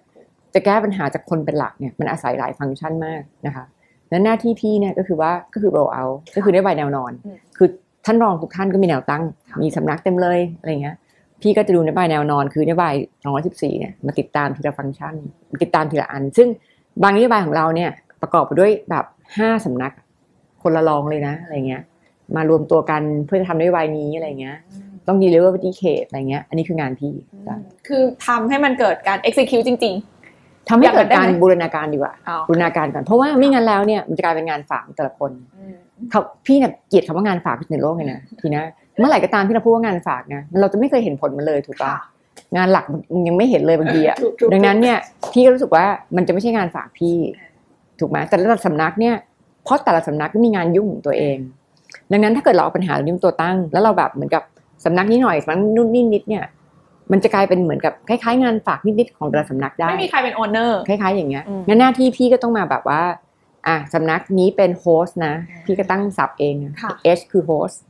จะแก้ปัญหาจากคนเป็นหลักเนี่ยมันอาศัยหลายฟังก์ชันมากนะคะและหน้าที่พี่เนี่ยก็คือว่าก็คือ roll out ก็คือนโยบายแนวนอนอืมคือท่านรองทุกท่านก็มีแนวตั้งค่ะมีสำนักเต็มเลยอะไรเงี้ย พี่ก็จะดูนโยบายแนวนอน คือนโยบาย214เนี่ยมาติดตามทีละฟังก์ชันมาติดตามทีละอัน ซึ่งบางนโยบายของเราเนี่ยประกอบไปด้วยแบบห้าสำนักคนละรองเลยนะอะไรเงี้ย มารวมตัวกันเพื่อจะทำนโยบายนี้อะไรเงี้ยต้อง deliver ไปที่เขตอะไรเงี้ย อันนี้คืองานพี่ คือทำให้มันเกิดการ execute จริง ทำให้เกิดอยากได้การไหมบูรณาการดีกว่าๆอ๋อบูรณาการก่อนเพราะว่าไม่งั้นแล้วเนี่ยมันจะกลายเป็นงานฝากของแต่ละคนอืมเขาพี่เนี่ยเกลียดคำว่างานฝากที่สุดในโลกเลยนะทีนะเมื่อไหร่ก็ตามที่เราพูดว่างานฝากนะเราจะไม่เคยเห็นผลมันเลยถูกปะค่ะงานหลักมันยังไม่เห็นเลยบางทีอะถูกถูกดังนั้นเนี่ยพี่ก็รู้สึกว่ามันจะไม่ใช่งานฝากพี่ ถูกไหมแต่ละสำนักเนี่ยเพราะแต่ละสำนักก็มีงานยุ่งของตัวเอง ดังนั้นถ้าเกิดเราเอาปัญหาเหล่านี้เป็นตัวตั้ง แล้วเราแบบเหมือนกับสำนักนี้หน่อยสำนักนู่นนี่นิดเนี่ย มันจะกลายเป็นเหมือนกับคล้ายๆ งานฝากนิดๆของแต่ละสำนักได้ไม่มีใครเป็น owner คล้ายๆ อย่างเงี้ยอืมงั้นหน้าที่พี่ก็ต้องมาแบบว่าอะสำนักนี้เป็น host นะ พี่ก็ตั้งศัพท์เองค่ะ H คือ host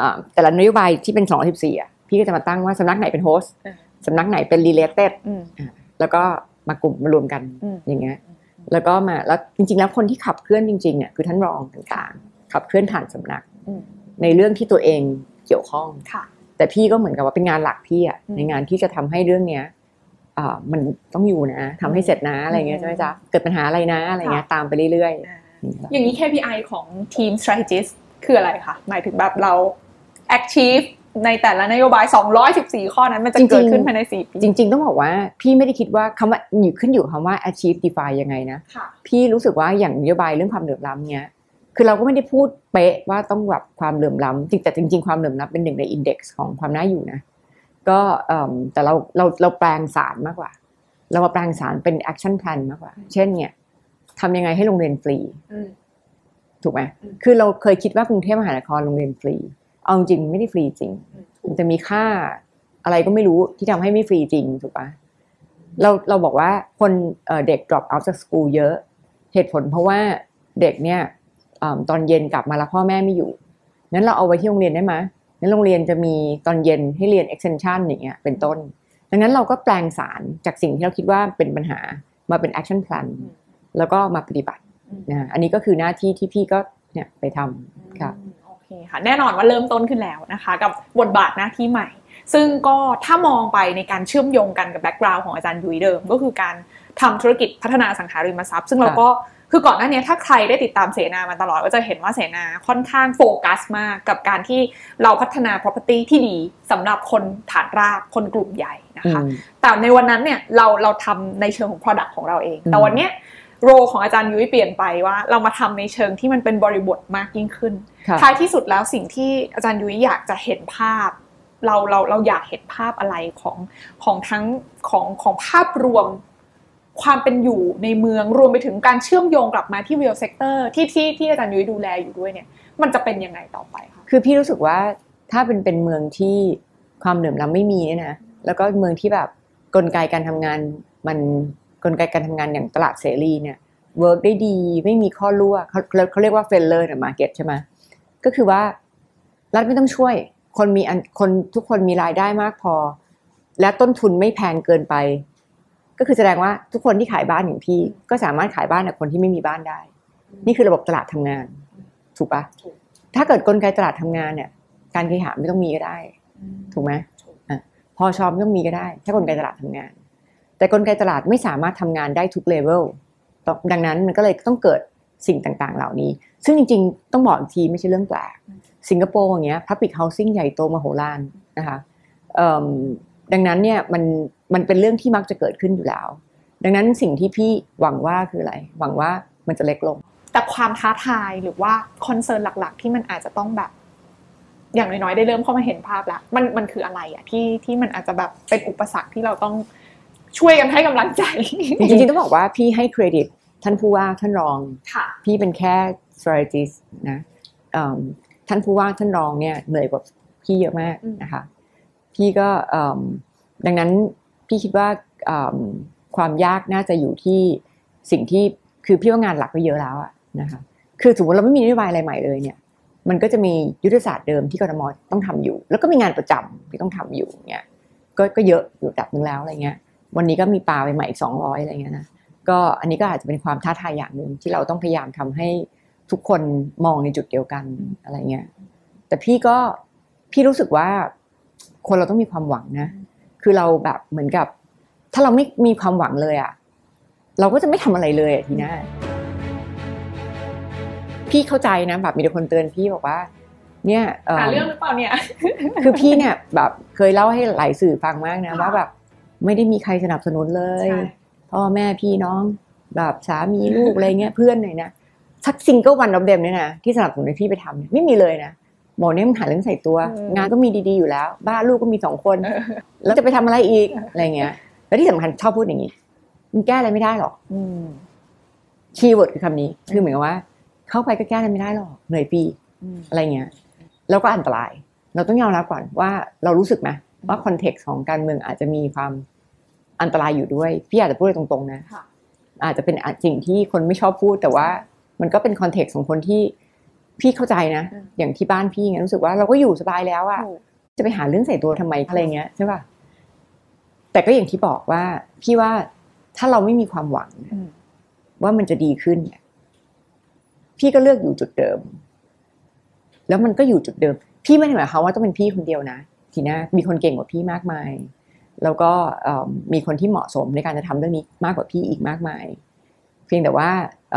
อ่าแต่ละนโยบายที่เป็น214อะพี่ก็จะมาตั้งว่าสำนักไหนเป็น host เออสำนักไหนเป็น related อืมแล้วก็มากลุ่มมารวมกันอืมอย่างเงี้ยแล้วก็มาแล้วจริงๆ แล้วคนที่ขับเคลื่อนจริงๆเนี่ยคือท่านรองต่างๆ ขับเคลื่อนผ่านสำนักอืมในเรื่องที่ตัวเองเกี่ยวข้องค่ะ แต่พี่ก็เหมือนกับว่าเป็นงานหลักพี่อะอืมในงานที่จะทำให้เรื่องเนี้ยอ่ามันต้องอยู่นะทำให้เสร็จนะอะไรเงี้ยอืมใช่ไหมจ๊ะเกิดปัญหาอะไรนะอะไรเงี้ยตามไปเรื่อยอ่าๆอย่างนี้ KPI ของทีม strategist คืออะไรคะหมายถึงแบบเรา achieve ในแต่ละนโยบาย 214 ข้อนั้นมันจะเกิดขึ้นภายใน4ปีจริง ๆ ต้องบอกว่าพี่ไม่ได้คิดว่าคำว่าอยู่ขึ้นอยู่กับคำว่า achieve define ยังไงนะค่ะพี่รู้สึกว่าอย่างนโยบายเรื่องความเหลื่อมล้ำเนี้ย คือเราก็ไม่ได้พูดเป๊ะว่าต้องแบบความเหลื่อมล้ำจริงแต่จริง ๆ ความเหลื่อมล้ำเป็นหนึ่งในอินเด็กซ์ของความน่าอยู่นะ ก็เอิ่มแต่เราเราเราแปลงสารมากกว่า เรามาแปลงสารเป็น action plan มากกว่า เช่นเนี่ยทำยังไงให้โรงเรียนฟรีอืมถูกไหมอืมคือเราเคยคิดว่ากรุงเทพมหานครโรงเรียนฟรี เอาจริงไม่ได้ฟรีจริง มันจะมีค่าอะไรก็ไม่รู้ที่ทำให้ไม่ฟรีจริงถูกปะเราเราบอกว่าคนเอ่อเด็ก drop out จาก school เยอะ เหตุผลเพราะว่าเด็กเนี่ยเอิ่ม ตอนเย็นกลับมาแล้วพ่อแม่ไม่อยู่งั้นเราเอาไว้ที่โรงเรียนได้ไหมงั้นโรงเรียนจะมีตอนเย็นให้เรียน extension อย่างเงี้ยเป็นต้น ดังนั้นเราก็แปลงสารจากสิ่งที่เราคิดว่าเป็นปัญหามาเป็น action plan อืมแล้วก็มาปฏิบัติอืมนะอันนี้ก็คือหน้าที่ที่พี่ก็เนี่ยไปทำค่ะอืมโอเคค่ะ แน่นอนว่าเริ่มต้นขึ้นแล้วนะคะ กับบทบาทหน้าที่ใหม่ ซึ่งก็ถ้ามองไปในการเชื่อมโยงกันกับแบ็กกราวน์ของอาจารย์ยุ้ยเดิม ก็คือการ ทำธุรกิจพัฒนาอสังหาริมทรัพย์ ซึ่งเราก็คือก่อนหน้านี้ถ้าใครได้ติดตามเสนามาตลอดก็จะเห็นว่าเสนาค่อนข้างโฟกัสมากกับการที่เราพัฒนา property ที่ดีสำหรับคนฐานรากคนกลุ่มใหญ่นะคะอืมแต่ในวันนั้นเนี่ยเราเราทำในเชิงของ Product ของเราเองอืมแต่วันเนี้ยโรของอาจารย์ยุ้ยเปลี่ยนไปว่าเรามาทำในเชิงที่มันเป็นบริบทมากยิ่งขึ้นค่ะท้ายที่สุดแล้วสิ่งที่อาจารย์ยุ้ยอยากจะเห็นภาพ เราเราเราอยากเห็นภาพอะไรของของทั้งของของภาพรวม ความเป็นอยู่ในเมืองรวมไปถึงการเชื่อมโยงกลับมาที่ real sector ที่ที่ที่อาจารย์ยุ้ยดูแลอยู่ด้วยเนี่ย มันจะเป็นยังไงต่อไปคะคือพี่รู้สึกว่าถ้าเป็นเป็นเมืองที่ความเหลื่อมล้ำไม่มีเนี่ยนะแล้วก็เมืองที่แบบกลไกการทำงานมันกลไกการทำงานอย่างตลาดเสรีเนี่ย work ได้ดีไม่มีข้อรั่วเขาเขาเรียกว่า failure ใน market ใช่ไหมก็คือว่ารัฐไม่ต้องช่วย คนมีคนทุกคนมีรายได้มากพอ และต้นทุนไม่แพงเกินไป ก็คือแสดงว่าทุกคนที่ขายบ้านอย่างพี่ ก็สามารถขายบ้านกับคนที่ไม่มีบ้านได้ นี่คือระบบตลาดทำงาน ถูกปะถูกถ้าเกิดกลไกตลาดทำงานเนี่ย การเคหะไม่ต้องมีก็ได้ ถูกไหมอะพอชอมต้องมีก็ได้ ถ้ากลไกตลาดทำงาน แต่กลไกตลาดไม่สามารถทำงานได้ทุกเลเวลดังนั้นมันก็เลยต้องเกิดสิ่งต่างๆ เหล่านี้ ซึ่งจริงๆ ต้องบอกอีกทีไม่ใช่เรื่องแปลก สิงคโปร์อย่างเงี้ย Public Housing ใหญ่โตมโหฬารนะคะดังนั้นเนี่ยมัน มันเป็นเรื่องที่มักจะเกิดขึ้นอยู่แล้ว ดังนั้นสิ่งที่พี่หวังว่าคืออะไร หวังว่ามันจะเล็กลง แต่ความท้าทายหรือว่าคอนเซิร์นหลักๆ ที่มันอาจจะต้องแบบ อย่างน้อยๆได้เริ่มเข้ามาเห็นภาพแล้ว มันมันคืออะไรอะที่ที่มันอาจจะแบบเป็นอุปสรรคที่เราต้องช่วยกันให้กำลังใจ จริงๆต้องบอกว่าพี่ให้เครดิตท่านผู้ว่าท่านรองค่ะพี่เป็นแค่ strategist นะเอิ่มท่านผู้ว่าท่านรองเนี่ยเหนื่อยกว่าพี่เยอะมากอืมนะคะ พี่ก็เอิ่มดังนั้น พี่คิดว่าความยากน่าจะอยู่ที่สิ่งที่คือพี่ว่างานหลักก็เยอะแล้วอะนะคะคือสมมติเราไม่มีนโยบายอะไรใหม่เลยเนี่ยมันก็จะมียุทธศาสตร์เดิมที่กรทมต้องทำอยู่ แล้วก็มีงานประจำที่ต้องทำอยู่เนี่ยก็ก็เยอะอยู่ระดับหนึงแล้วอะไรเงี้ย วันนี้ก็มีปลาไปใหม่อีกสองร้อยอะไรเงี้ยนะก็อันนี้ก็อาจจะเป็นความท้าทายอย่างหนึ่งที่เราต้องพยายามทำให้ทุกคนมองในจุดเดียวกันอะไรเงี้ยแต่พี่ก็พี่รู้สึกว่าคนเราต้องมีความหวังนะ คือเราแบบเหมือนกับ ถ้าเราไม่มีความหวังเลยอะเราก็จะไม่ทำอะไรเลยอะทีหน้าพี่เข้าใจนะแบบมีแต่คนเตือนพี่บอกว่า เนี่ยเอ่อหาเรื่องหรือเปล่าเนี่ย คือพี่เนี่ยแบบเคยเล่าให้หลายสื่อฟังมากนะค่ะว่าแบบไม่ได้มีใครสนับสนุนเลยใช่พ่อแม่พี่น้อง แบบสามีลูกอะไรเงี้ยเพื่อนหน่อยนะสัก single one of them เนี่ยนะที่สนับสนุนให้พี่ไปทำเนี่ยไม่มีเลยนะ บอกเนี่ยมันหาเรื่องใส่ตัว งานก็มีดีๆอยู่แล้ว บ้านลูกก็มีสองคนเออแล้วจะไปทำอะไรอีกอะไรเงี้ย แล้วที่สำคัญชอบพูดอย่างนี้มันแก้อะไรไม่ได้หรอกอืม keyword คือคำนี้ คือเหมือนกับว่า เข้าไปก็แก้อะไรไม่ได้หรอกเหนื่อยฟรีอืมอะไรเงี้ยแล้วก็อันตราย เราต้องยอมรับก่อนว่าเรารู้สึกไหมว่า context ของการเมืองอาจจะมีความอันตรายอยู่ด้วย พี่อาจจะพูดตรงๆนะค่ะอาจจะเป็นสิ่งที่คนไม่ชอบพูดแต่ว่ามันก็เป็น context ของคนที่ พี่เข้าใจนะอืมอย่างที่บ้านพี่ไงรู้สึกว่าเราก็อยู่สบายแล้วอะถูกจะไปหาเรื่องใส่ตัวทำไมอะไรเงี้ยใช่ป่ะแต่ก็อย่างที่บอกว่า พี่ว่าถ้าเราไม่มีความหวังอืมว่ามันจะดีขึ้นเนี่ยพี่ก็เลือกอยู่จุดเดิม แล้วมันก็อยู่จุดเดิม พี่ไม่ได้หมายความว่าต้องเป็นพี่คนเดียวนะทีน่ามีคนเก่งกว่าพี่มากมาย แล้วก็เอิ่มมีคนที่เหมาะสมในการจะทำเรื่องนี้มากกว่าพี่อีกมากมาย เพียงแต่ว่าเ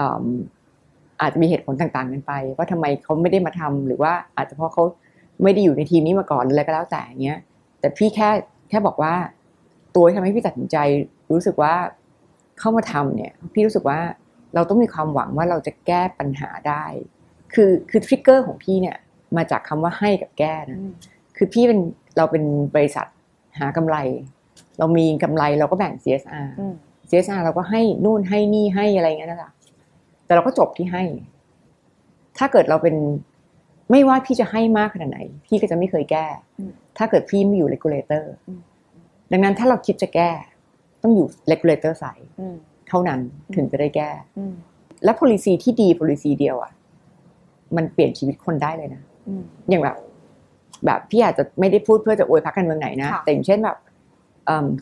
อิ่มอาจจะมีเหตุผลต่างๆกันไป ว่าทำไมเขาไม่ได้มาทำหรือว่าอาจจะเพราะเขาไม่ได้อยู่ในทีมนี้มาก่อนหรืออะไรก็แล้วแต่อย่างเงี้ย แต่พี่แค่แค่บอกว่า ตัวที่ทำให้พี่ตัดสินใจรู้สึกว่าเข้ามาทำเนี่ยพี่รู้สึกว่าเราต้องมีความหวังว่าเราจะแก้ปัญหาได้ คือคือทริกเกอร์ของพี่เนี่ยมาจากคำว่าให้กับแก้นะอืมคือพี่เป็นเราเป็นบริษัทหากำไร เรามีกำไรเราก็แบ่ง CSR อืม CSR เราก็ให้นู่นให้นี่ให้อะไรเงี้ยนะจ๊ะ แต่เราก็จบที่ให้ ถ้าเกิดเราเป็นไม่ว่าพี่จะให้มากขนาดไหน พี่ก็จะไม่เคยแก้อืมถ้าเกิดพี่ไม่อยู่ regulator อืมดังนั้นถ้าเราคิดจะแก้ ต้องอยู่ regulator ใสอืมเท่านั้นถึงจะได้แก้อืมและ policy ที่ดี policy เดียวอะ มันเปลี่ยนชีวิตคนได้เลยนะอืมอย่างแบบ แบบพี่อาจจะไม่ได้พูดเพื่อจะอวยพรรคการเมืองไหนนะค่ะแต่อย่างเช่นแบบ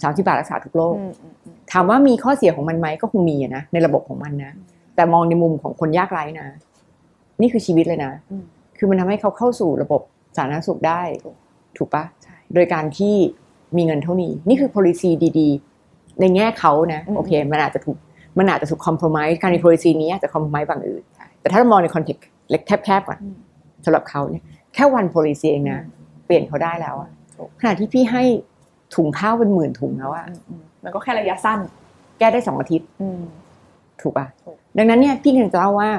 สามสิบาทรักษาทุกโรคอืมอืมอืมถามว่ามีข้อเสียของมันไหมก็คงมีอะนะในระบบของมันนะ แต่มองในมุมของคนยากไร้นะ นี่คือชีวิตเลยนะอืมคือมันทำให้เขาเข้าสู่ระบบสาธารณสุขได้ ถูกปะใช่โดยการที่มีเงินเท่านี้ นี่คือ policy ดีๆ ในแง่เขานะอืมโอเค มันอาจจะถูกมันอาจจะถูก compromise การมี policy นี้อาจจะ compromise บางอื่น แต่ถ้าเรามองใน context เล็กแคบๆก่อนอืมสำหรับเขาเนี่ยแค่วัน policy เองนะเปลี่ยนเขาได้แล้วอะถูกขณะที่พี่ให้ถุงข้าวเป็นหมื่นถุงแล้วอะอืมอืมมันก็แค่ระยะสั้น แก้ได้สองอาทิตย์อืม ถูกปะถูกดังนั้นเนี่ยพี่กำลังจะเล่าว่า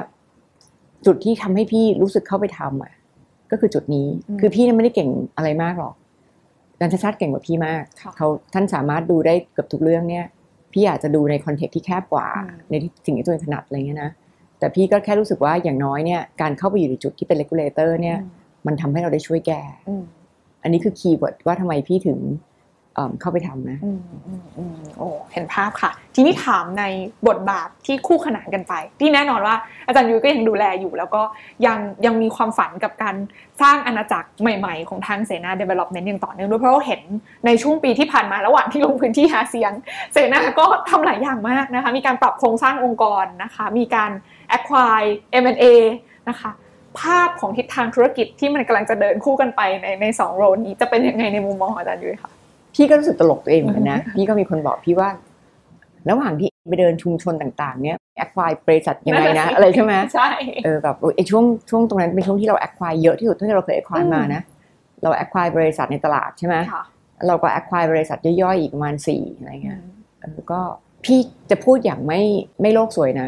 จุดที่ทำให้พี่รู้สึกเข้าไปทำอะ ก็คือจุดนี้คือพี่เนี่ยไม่ได้เก่งอะไรมากหรอกอาจารย์ชัชชาติเก่งกว่าพี่มากค่ะเขาท่านสามารถดูได้เกือบทุกเรื่องเนี่ย พี่อาจจะดูใน context ที่แคบกว่าอืมในที่สิ่งที่ตัวเองถนัดอะไรเงี้ยนะแต่พี่ก็แค่รู้สึกว่าอย่างน้อยเนี่ยการเข้าไปอยู่ในจุดที่เป็น regulator เนี่ย มันทำให้เราได้ช่วยแก้อืมอันนี้คือ keyword ว่าทำไมพี่ถึง เข้าไปทำนะโอ้เห็นภาพค่ะ ทีนี้ถามในบทบาทที่คู่ขนานกันไป ที่แน่นอนว่าอาจารย์ยุ้ยก็ยังดูแลอยู่ แล้วก็ยังยังมีความฝันกับการสร้างอาณาจักรใหม่ๆ ของทางเสนา Development อย่างต่อเนื่องด้วยเพราะว่าเห็นในช่วงปีที่ผ่านมาระหว่างที่ลงพื้นที่หาเสียง เสนาก็ทำหลายอย่างมากนะคะ มีการปรับโครงสร้างองค์กรนะคะ มีการ acquire M&A นะคะภาพของทิศทางธุรกิจที่มันกำลังจะเดินคู่กันไปในในสองโรนี้จะเป็นยังไงในมุมมองของอาจารย์ยุ้ยคะ พี่ก็รู้สึกตลกตัวเองเหมือนกันนะ พี่ก็มีคนบอกพี่ว่า ระหว่างที่ไปเดินชุมชนต่างๆ เนี่ยแอคควายบริษัทยังไงนั่นนะน่ะสิอะไรใช่ไหมใช่เออแบบไอ้ช่วงช่วงตรงนั้นเป็นช่วงที่เราแอคควายเยอะที่สุดเท่าที่เราเคยแอคควายอืมมานะ เราแอคควายบริษัทในตลาดใช่ไหมค่ะเราก็แอคควายบริษัทย่อยๆอีกประมาณสี่อะไรเงี้ยเออก็พี่จะพูดอย่างไม่ไม่โลกสวยนะ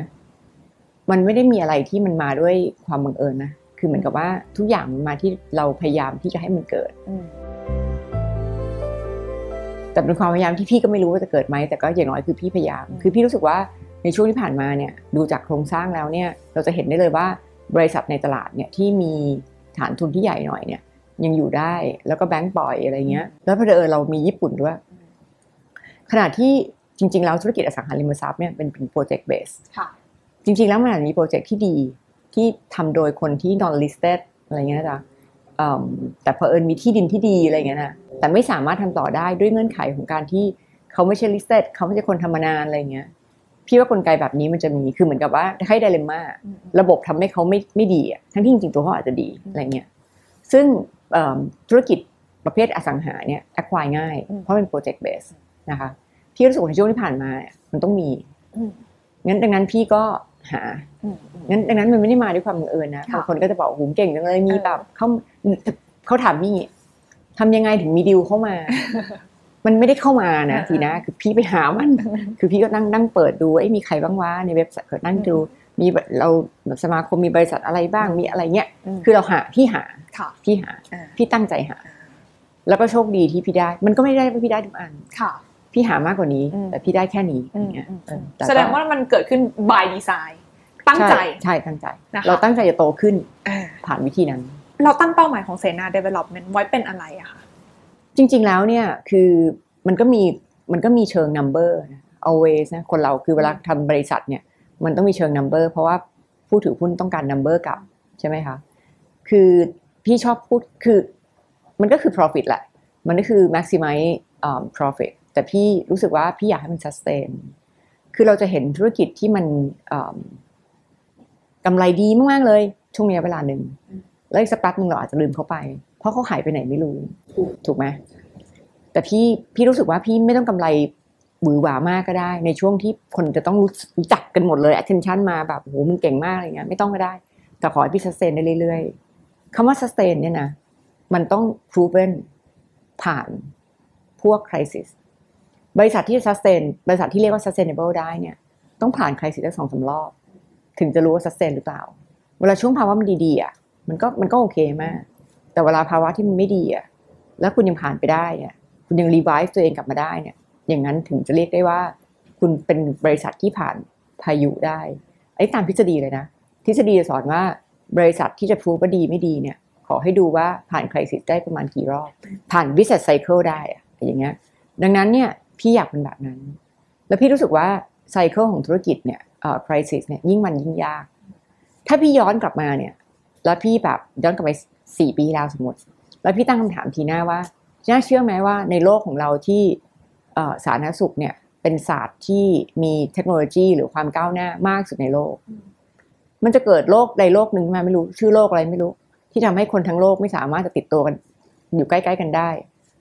มันไม่ได้มีอะไรที่มันมาด้วยความบังเอิญนะ คือเหมือนกับว่าทุกอย่างมันมาที่เราพยายามที่จะให้มันเกิดอืม แต่เป็นความพยายามที่พี่ก็ไม่รู้ว่าจะเกิดไหมแต่ก็อย่างน้อยคือพี่พยายามอืมคือพี่รู้สึกว่าในช่วงที่ผ่านมาเนี่ยดูจากโครงสร้างแล้วเนี่ยเราจะเห็นได้เลยว่าบริษัทในตลาดเนี่ยที่มีฐานทุนที่ใหญ่หน่อยเนี่ยยังอยู่ได้แล้วก็แบงก์ปล่อยอะไรเงี้ย แล้วพอเออเรามีญี่ปุ่นด้วยขณะที่จริงๆแล้วธุรกิจอสังหาริมทรัพย์เนี่ยเป็นเป็นโปรเจกต์เบสค่ะจริงๆแล้วมันอาจจะมีโปรเจกต์ที่ดีที่ทำโดยคนที่ non listed อะไรเงี้ยนะจ๊ะอืมแต่พอเผอิญมีที่ดินที่ดีอะไรเงี้ยนะ แต่ไม่สามารถทำต่อได้ด้วยเงื่อนไขของการที่เขาไม่ใช่ listed เขาไม่ใช่คนทำมานานอะไรเงี้ยพี่ว่ากลไกแบบนี้มันจะมีคือเหมือนกับว่าให้ไดเลม่าระบบทำให้เขาไม่ไม่ดีอะทั้งที่จริงๆตัวเขาอาจจะดีอืมอะไรเงี้ยซึ่งเอิ่มธุรกิจประเภทอสังหาเนี่ย acquire ง่ายอืมเพราะเป็น project base นะคะพี่รู้สึกว่าในช่วงที่ผ่านมาเนี่ยมันต้องมีอืมงั้นดังนั้นพี่ก็หาอืมอืมงั้นดังนั้นมันไม่ได้มาด้วยความบังเอิญนะค่ะบางคนก็จะบอกโอ้โหเก่งจังเลยมีเออแบบเขาเขาถามนี่ ทำยังไงถึงมีดิวเข้ามา มันไม่ได้เข้ามานะทีนะ คือพี่ไปหามัน คือพี่ก็นั่งนั่งเปิดดูไอ้ยมีใครบ้างวะในเว็บไซต์ก็นั่งดู มีแบบเราแบบสมาคมมีบริษัทอะไรบ้างมีอะไรเงี้ยอืมคือเราหาพี่หาค่ะพี่หาอ่าพี่ตั้งใจหา แล้วก็โชคดีที่พี่ได้ มันก็ไม่ได้ว่าพี่ได้ทุกอันค่ะพี่หามากกว่านี้อืมแต่พี่ได้แค่นี้อือมย่างเงี้ยอืมเออต่ก็แสดงว่ามันเกิดขึ้น by design ตั้งใจช่ใช่ตั้งใจนะคะเราตั้งใจจะโตขึ้นอ่าผ่านวิธีนั้น เราตั้งเป้าหมายของเสนา development ไว้เป็นอะไรอะคะจริง ๆแล้วเนี่ยคือมันก็มีมันก็มีเชิง number always นะคนเราคือเวลาทำบริษัทเนี่ยมันต้องมีเชิง number เพราะว่าผู้ถือหุ้นต้องการ number กลับใช่ไหมคะคือพี่ชอบพูดคือมันก็คือ profit แหละ มันก็คือ maximize um, profit แต่พี่รู้สึกว่าพี่อยากให้มัน sustain คือเราจะเห็นธุรกิจที่มันกำไรดีมาก ๆ เลย ช่วงระยะเวลาหนึ่ง แล้วอีกสักแป๊บหนึ่งเราอาจจะลืมเขาไป เพราะเขาหายไปไหนไม่รู้ ถูกไหมแต่พี่พี่รู้สึกว่าพี่ไม่ต้องกำไรหวือหวามากก็ได้ ในช่วงที่คนจะต้องรู้รู้จักกันหมดเลย attention มาแบบโอ้โหมึงเก่งมากอะไรเงี้ยไม่ต้องก็ได้ แต่ขอให้พี่ sustain ได้เรื่อยๆคำว่า sustain เนี่ยนะมันต้อง proven ผ่านพวก crisis บริษัทที่จะ sustain บริษัทที่เรียกว่า sustainable ได้เนี่ย ต้องผ่าน crisis ได้สองสามรอบ ถึงจะรู้ว่า sustain หรือเปล่า เวลาช่วงภาวะมันดีๆอะ มันก็มันก็โอเคมาก แต่เวลาภาวะที่มันไม่ดีอะแล้วคุณยังผ่านไปได้เนี่ยคุณยังรีไวซ์ตัวเองกลับมาได้เนี่ย อย่างนั้นถึงจะเรียกได้ว่า คุณเป็นบริษัทที่ผ่านพายุได้ไอ้ตามทฤษฎีเลยนะ ทฤษฎีจะสอนว่าบริษัทที่จะพูดว่าดีไม่ดีเนี่ย ขอให้ดูว่าผ่านคริสิสได้ประมาณกี่รอบ ผ่าน business cycle ได้อะอย่างเงี้ย ดังนั้นเนี่ยพี่อยากเป็นแบบนั้น แล้วพี่รู้สึกว่าไซเคิลของธุรกิจเนี่ยเอ่อ crisis เนี่ยยิ่งมันยิ่งยาก ถ้าพี่ย้อนกลับมาเนี่ย แล้วพี่แบบย้อนกลับไปสี่ปีแล้วสมมติ แล้วพี่ตั้งคำถามทีหน้าว่าน่าเชื่อไหมว่าในโลกของเราที่เอ่อสาธารณสุขเนี่ยเป็นศาสตร์ที่มีเทคโนโลยีหรือความก้าวหน้ามากสุดในโลก มันจะเกิดโรคใดโรคหนึ่งมาไม่รู้ ชื่อโรคอะไรไม่รู้ ที่ทำให้คนทั้งโลกไม่สามารถจะติดตัวกัน อยู่ใกล้ ๆ กันได้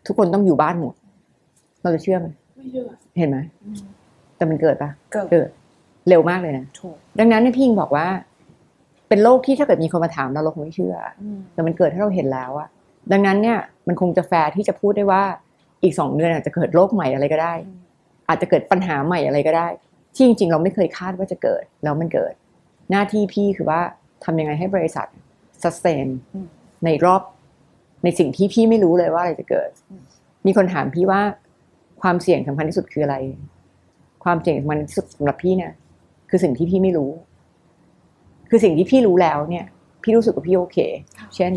ทุกคนต้องอยู่บ้านหมด เราจะเชื่อไหมไม่เชื่อเห็นไหมแต่มันเกิดปะเกิดเกิดเร็วมากเลยนะถูกดังนั้นเนี่ยพี่ยิงบอกว่า เป็นโรคที่ถ้าเกิดมีคนมาถามเราเราคงไม่เชื่ออืมแต่มันเกิดให้เราเห็นแล้วอะดังนั้นเนี่ยมันคงจะแฟร์ที่จะพูดได้ว่าอีกสองเดือนอาจจะเกิดโรคใหม่อะไรก็ได้ อาจจะเกิดปัญหาใหม่อะไรก็ได้ ที่จริง ๆ เราไม่เคยคาดว่าจะเกิดแล้วมันเกิด หน้าที่พี่คือว่าทำยังไงให้บริษัท sustain อืมในรอบในสิ่งที่พี่ไม่รู้เลยว่าอะไรจะเกิดอืมมีคนถามพี่ว่าความเสี่ยงสำคัญที่สุดคืออะไร ความเสี่ยงสำคัญที่สุดสำหรับพี่เนี่ยคือสิ่งที่พี่ไม่รู้ คือสิ่งที่พี่รู้แล้วเนี่ย พี่รู้สึกว่าพี่โอเคค่ะเช่น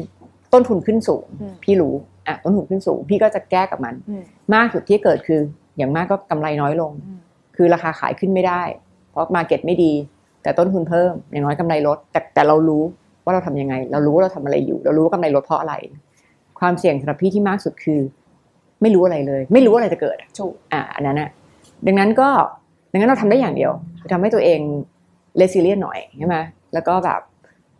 ต้นทุนขึ้นสูงอืมพี่รู้อะต้นทุนขึ้นสูง พี่ก็จะแก้กับมันอืมมากสุดที่เกิดคืออย่างมากก็กำไรน้อยลงอืมคือราคาขายขึ้นไม่ได้ เพราะมาเก็ตไม่ดี แต่ต้นทุนเพิ่ม อย่างน้อยกำไรลด แต่แต่เรารู้ว่าเราทำยังไง เรารู้ว่าเราทำอะไรอยู่ เรารู้ว่ากำไรลดเพราะอะไร ความเสี่ยงสำหรับพี่ที่มากสุดคือ ไม่รู้อะไรเลย ไม่รู้ว่าอะไรจะเกิดอะถูกอ่าอันนั้นอะดังนั้นก็ดังนั้นเราทำได้อย่างเดียวคือทำให้ตัวเองเลซิเลียนหน่อยใช่ไหม แล้วก็แบบ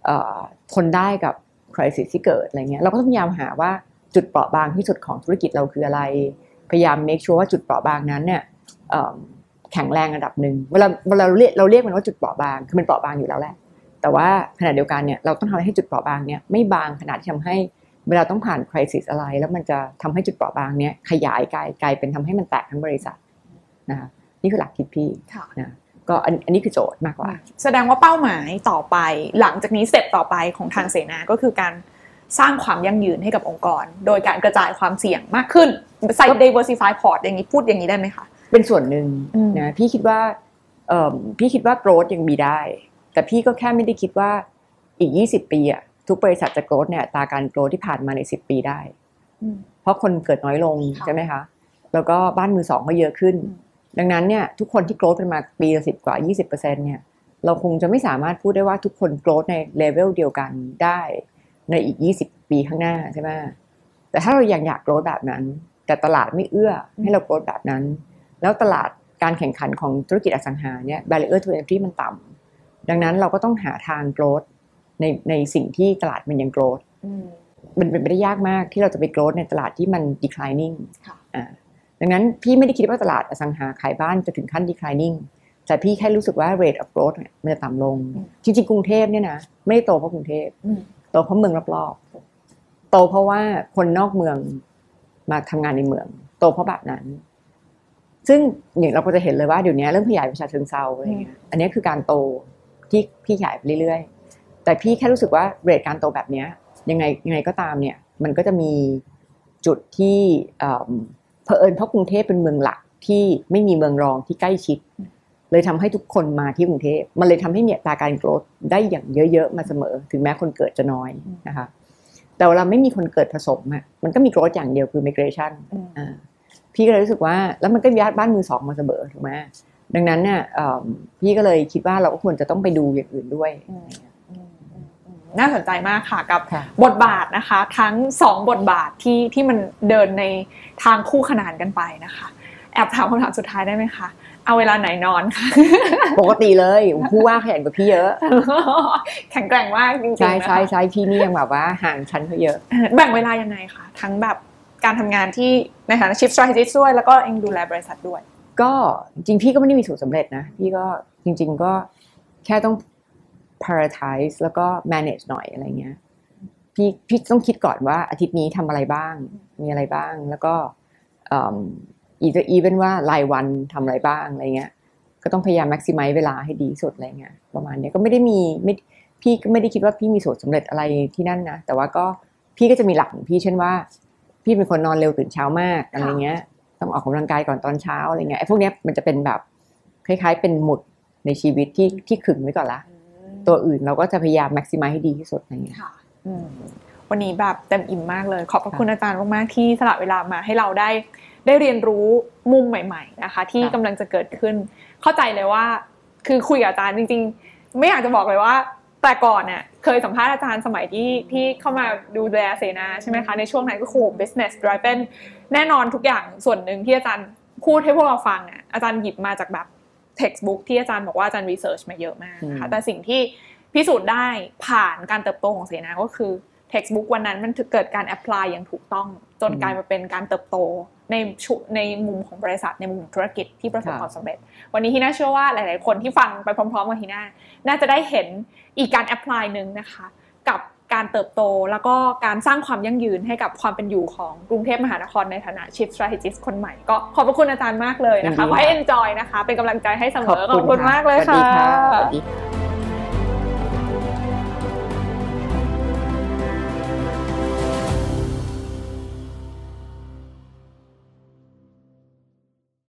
เอ่อทนได้กับคริสิสที่เกิดอะไรเงี้ยเราก็ต้องพยายามหาว่าจุดเปราะบางที่สุดของธุรกิจเราคืออะไร พยายาม make sure ว่าจุดเปราะบางนั้นเนี่ยเอิ่มแข็งแรงระดับหนึ่งเวลาเวลาเราเรียกเราเรียกมันว่าจุดเปราะบางคือมันเปราะบางอยู่แล้วแหละ แต่ว่าขณะเดียวกันเนี่ยเราต้องทำให้จุดเปราะบางเนี่ยไม่บางขนาดที่ทำให้เวลาต้องผ่านคริสิสอะไร แล้วมันจะทำให้จุดเปราะบางเนี่ยขยายกลายกลายเป็นทำให้มันแตกทั้งบริษัทนะคะนี่คือหลักคิดพี่ค่ะนะ ก็อันอันนี้คือโจทย์มากกว่า แสดงว่าเป้าหมายต่อไป หลังจากนี้สเต็ปต่อไปของทางเสนาก็คือการสร้างความยั่งยืนให้กับองค์กร โดยการกระจายความเสี่ยงมากขึ้นใส่ diversify port อย่างนี้พูดอย่างนี้ได้ไหมคะเป็นส่วนหนึ่งอืมนะพี่คิดว่าเอ่อพี่คิดว่าโกรธยังมีได้ แต่พี่ก็แค่ไม่ได้คิดว่าอีก 20 ปีอะทุกบริษัทจะโกรธเนี่ยอัตราการโกรธที่ผ่านมาใน 10 ปีได้อืมเพราะคนเกิดน้อยลงค่ะใช่ไหมคะ แล้วก็บ้านมือสองก็เยอะขึ้นอืม ดังนั้นเนี่ยทุกคนที่โกรธกันมาปีละสิบกว่า 20%เนี่ยเราคงจะไม่สามารถพูดได้ว่าทุกคนโกรธในเลเวลเดียวกันได้ในอีก 20 ปีข้างหน้าใช่ไหมแต่ถ้าเราอยากอยากโกรธแบบนั้น แต่ตลาดไม่เอื้อให้เราโกรธแบบนั้น แล้วตลาดการแข่งขันของธุรกิจอสังหาเนี่ย barrier to entry มันต่ำดังนั้นเราก็ต้องหาทางโกรธในในสิ่งที่ตลาดมันยังโกรธอืมมันเป็นไปได้ยากมากที่เราจะไปโกรธในตลาดที่มัน declining ค่ะอ่า ดังนั้นพี่ไม่ได้คิดว่าตลาดอสังหาขายบ้านจะถึงขั้น declining แต่พี่แค่รู้สึกว่า rate of growth เนี่ยมันจะต่ำลงอืมจริงๆ กรุงเทพเนี่ยนะไม่ได้โตเพราะกรุงเทพอืมโตเพราะเมืองรอบๆโตเพราะว่าคนนอกเมืองมาทำงานในเมือง โตเพราะแบบนั้น ซึ่งอย่างเราก็จะเห็นเลยว่าเดี๋ยวนี้เริ่มขยายประชาเชิงเซาอะไรเงี้ยอันนี้คือการโตที่พี่ขยายไปเรื่อยๆ แต่พี่แค่รู้สึกว่าเรทการโตแบบเนี้ยยังไงยังไงก็ตามเนี่ย มันก็จะมีจุดที่ เอ่อเผอิญเพราะกรุงเทพเป็นเมืองหลักที่ไม่มีเมืองรองที่ใกล้ชิด เลยทำให้ทุกคนมาที่กรุงเทพมันเลยทำให้มีอัตราการโกรธได้อย่างเยอะๆมาเสมอ ถึงแม้คนเกิดจะน้อยนะคะแต่เวลาไม่มีคนเกิดผสมอะมันก็มีโกรธอย่างเดียวคือ migration อืมอ่าพี่ก็เลยรู้สึกว่าแล้วมันก็ยัดบ้านมือสองมาเสมอถูกไหมดังนั้นเนี่ยเอิ่มพี่ก็เลยคิดว่าเราก็ควรจะต้องไปดูอย่างอื่นด้วยอืมอืมอืมอืม น่าสนใจมากค่ะกับค่ะบทบาทนะคะ ทั้งสองบทบาทที่ที่มันเดินในทางคู่ขนานกันไปนะคะ แอบถามคำถามสุดท้ายได้ไหมคะเอาเวลาไหนนอนคะปกติเลยผู้ว่าขยันกว่าพี่เยอะ แข็งแกร่งมากจริงๆใช่นะคะใช่ใช่พี่นี่ยังแบบว่าห่างชั้นเขาเยอะ แบ่งเวลายังไงคะทั้งแบบการทำงานที่ในฐานะ Chief Strategist ด้วย แล้วก็เองดูแลบริษัทด้วย ก็จริงๆพี่ก็ไม่ได้มีสูตรสำเร็จนะ พี่ก็จริง ๆ ก็แค่ต้อง prioritize แล้วก็ manage หน่อยอะไรเงี้ยพี่พี่ต้องคิดก่อนว่าอาทิตย์นี้ทำอะไรบ้าง มีอะไรบ้าง แล้วก็อีจะอีเวนว่ารายวันทำอะไรบ้างอะไรเงี้ย ก็ต้องพยายาม maximize เวลาให้ดีที่สุดอะไรเงี้ยประมาณเนี้ยก็ไม่ได้มีไม่พี่ก็ไม่ได้คิดว่าพี่มีสูตรสำเร็จอะไรที่นั่นนะแต่ว่าก็พี่ก็จะมีหลักของพี่เช่นว่า พี่เป็นคนนอนเร็วตื่นเช้ามากอะไรเงี้ย ต้องออกกำลังกายก่อนตอนเช้าอะไรเงี้ยไอ้พวกเนี้ยมันจะเป็นแบบคล้ายๆ เป็นหมุดในชีวิตที่ที่ขึงไว้ก่อนละ ตัวอื่นเราก็จะพยายาม maximize ให้ดีที่สุดอะไรเงี้ยค่ะอืมวันนี้แบบเต็มอิ่มมากเลย ขอบพระคุณอาจารย์มากๆที่สละเวลามาให้เราได้ได้เรียนรู้มุมใหม่ๆนะคะ ที่ครับกำลังจะเกิดขึ้น เข้าใจเลยว่า คือคุยกับอาจารย์จริง ๆ ไม่อยากจะบอกเลยว่า แต่ก่อนเนี่ยเคยสัมภาษณ์อาจารย์สมัยที่ที่เข้ามาดูแลเสนาใช่ไหมคะในช่วงนั้นก็คือ business driven แน่นอนทุกอย่างส่วนหนึ่งที่อาจารย์พูดให้พวกเราฟังอะอาจารย์หยิบมาจากแบบ textbook ที่อาจารย์บอกว่าอาจารย์ research มาเยอะมากนะคะอืมแต่สิ่งที่พิสูจน์ได้ผ่านการเติบโตของเสนาก็คือ textbook วันนั้นมันถึงเกิดการ apply อย่างถูกต้อง จนกลายมาเป็นการเติบโตในชุในมุมของบริษัทในมุมของธุรกิจที่ประสบความสำเร็จ วันนี้ที่น่าเชื่อว่าหลาย ๆ คนที่ฟังไปพร้อม ๆ กับทีน่าน่าจะได้เห็นอีกการ apply หนึ่งนะคะ กับ การเติบโตแล้วก็การสร้างความยั่งยืนให้กับความเป็นอยู่ของกรุงเทพมหานครในฐานะ Chief Strategist คนใหม่ ก็ขอบพระคุณอาจารย์มากเลยนะคะ ไว้ enjoy นะคะ เป็นกำลังใจให้เสมอขอบคุณมากเลยค่ะสวัสดีค่ะ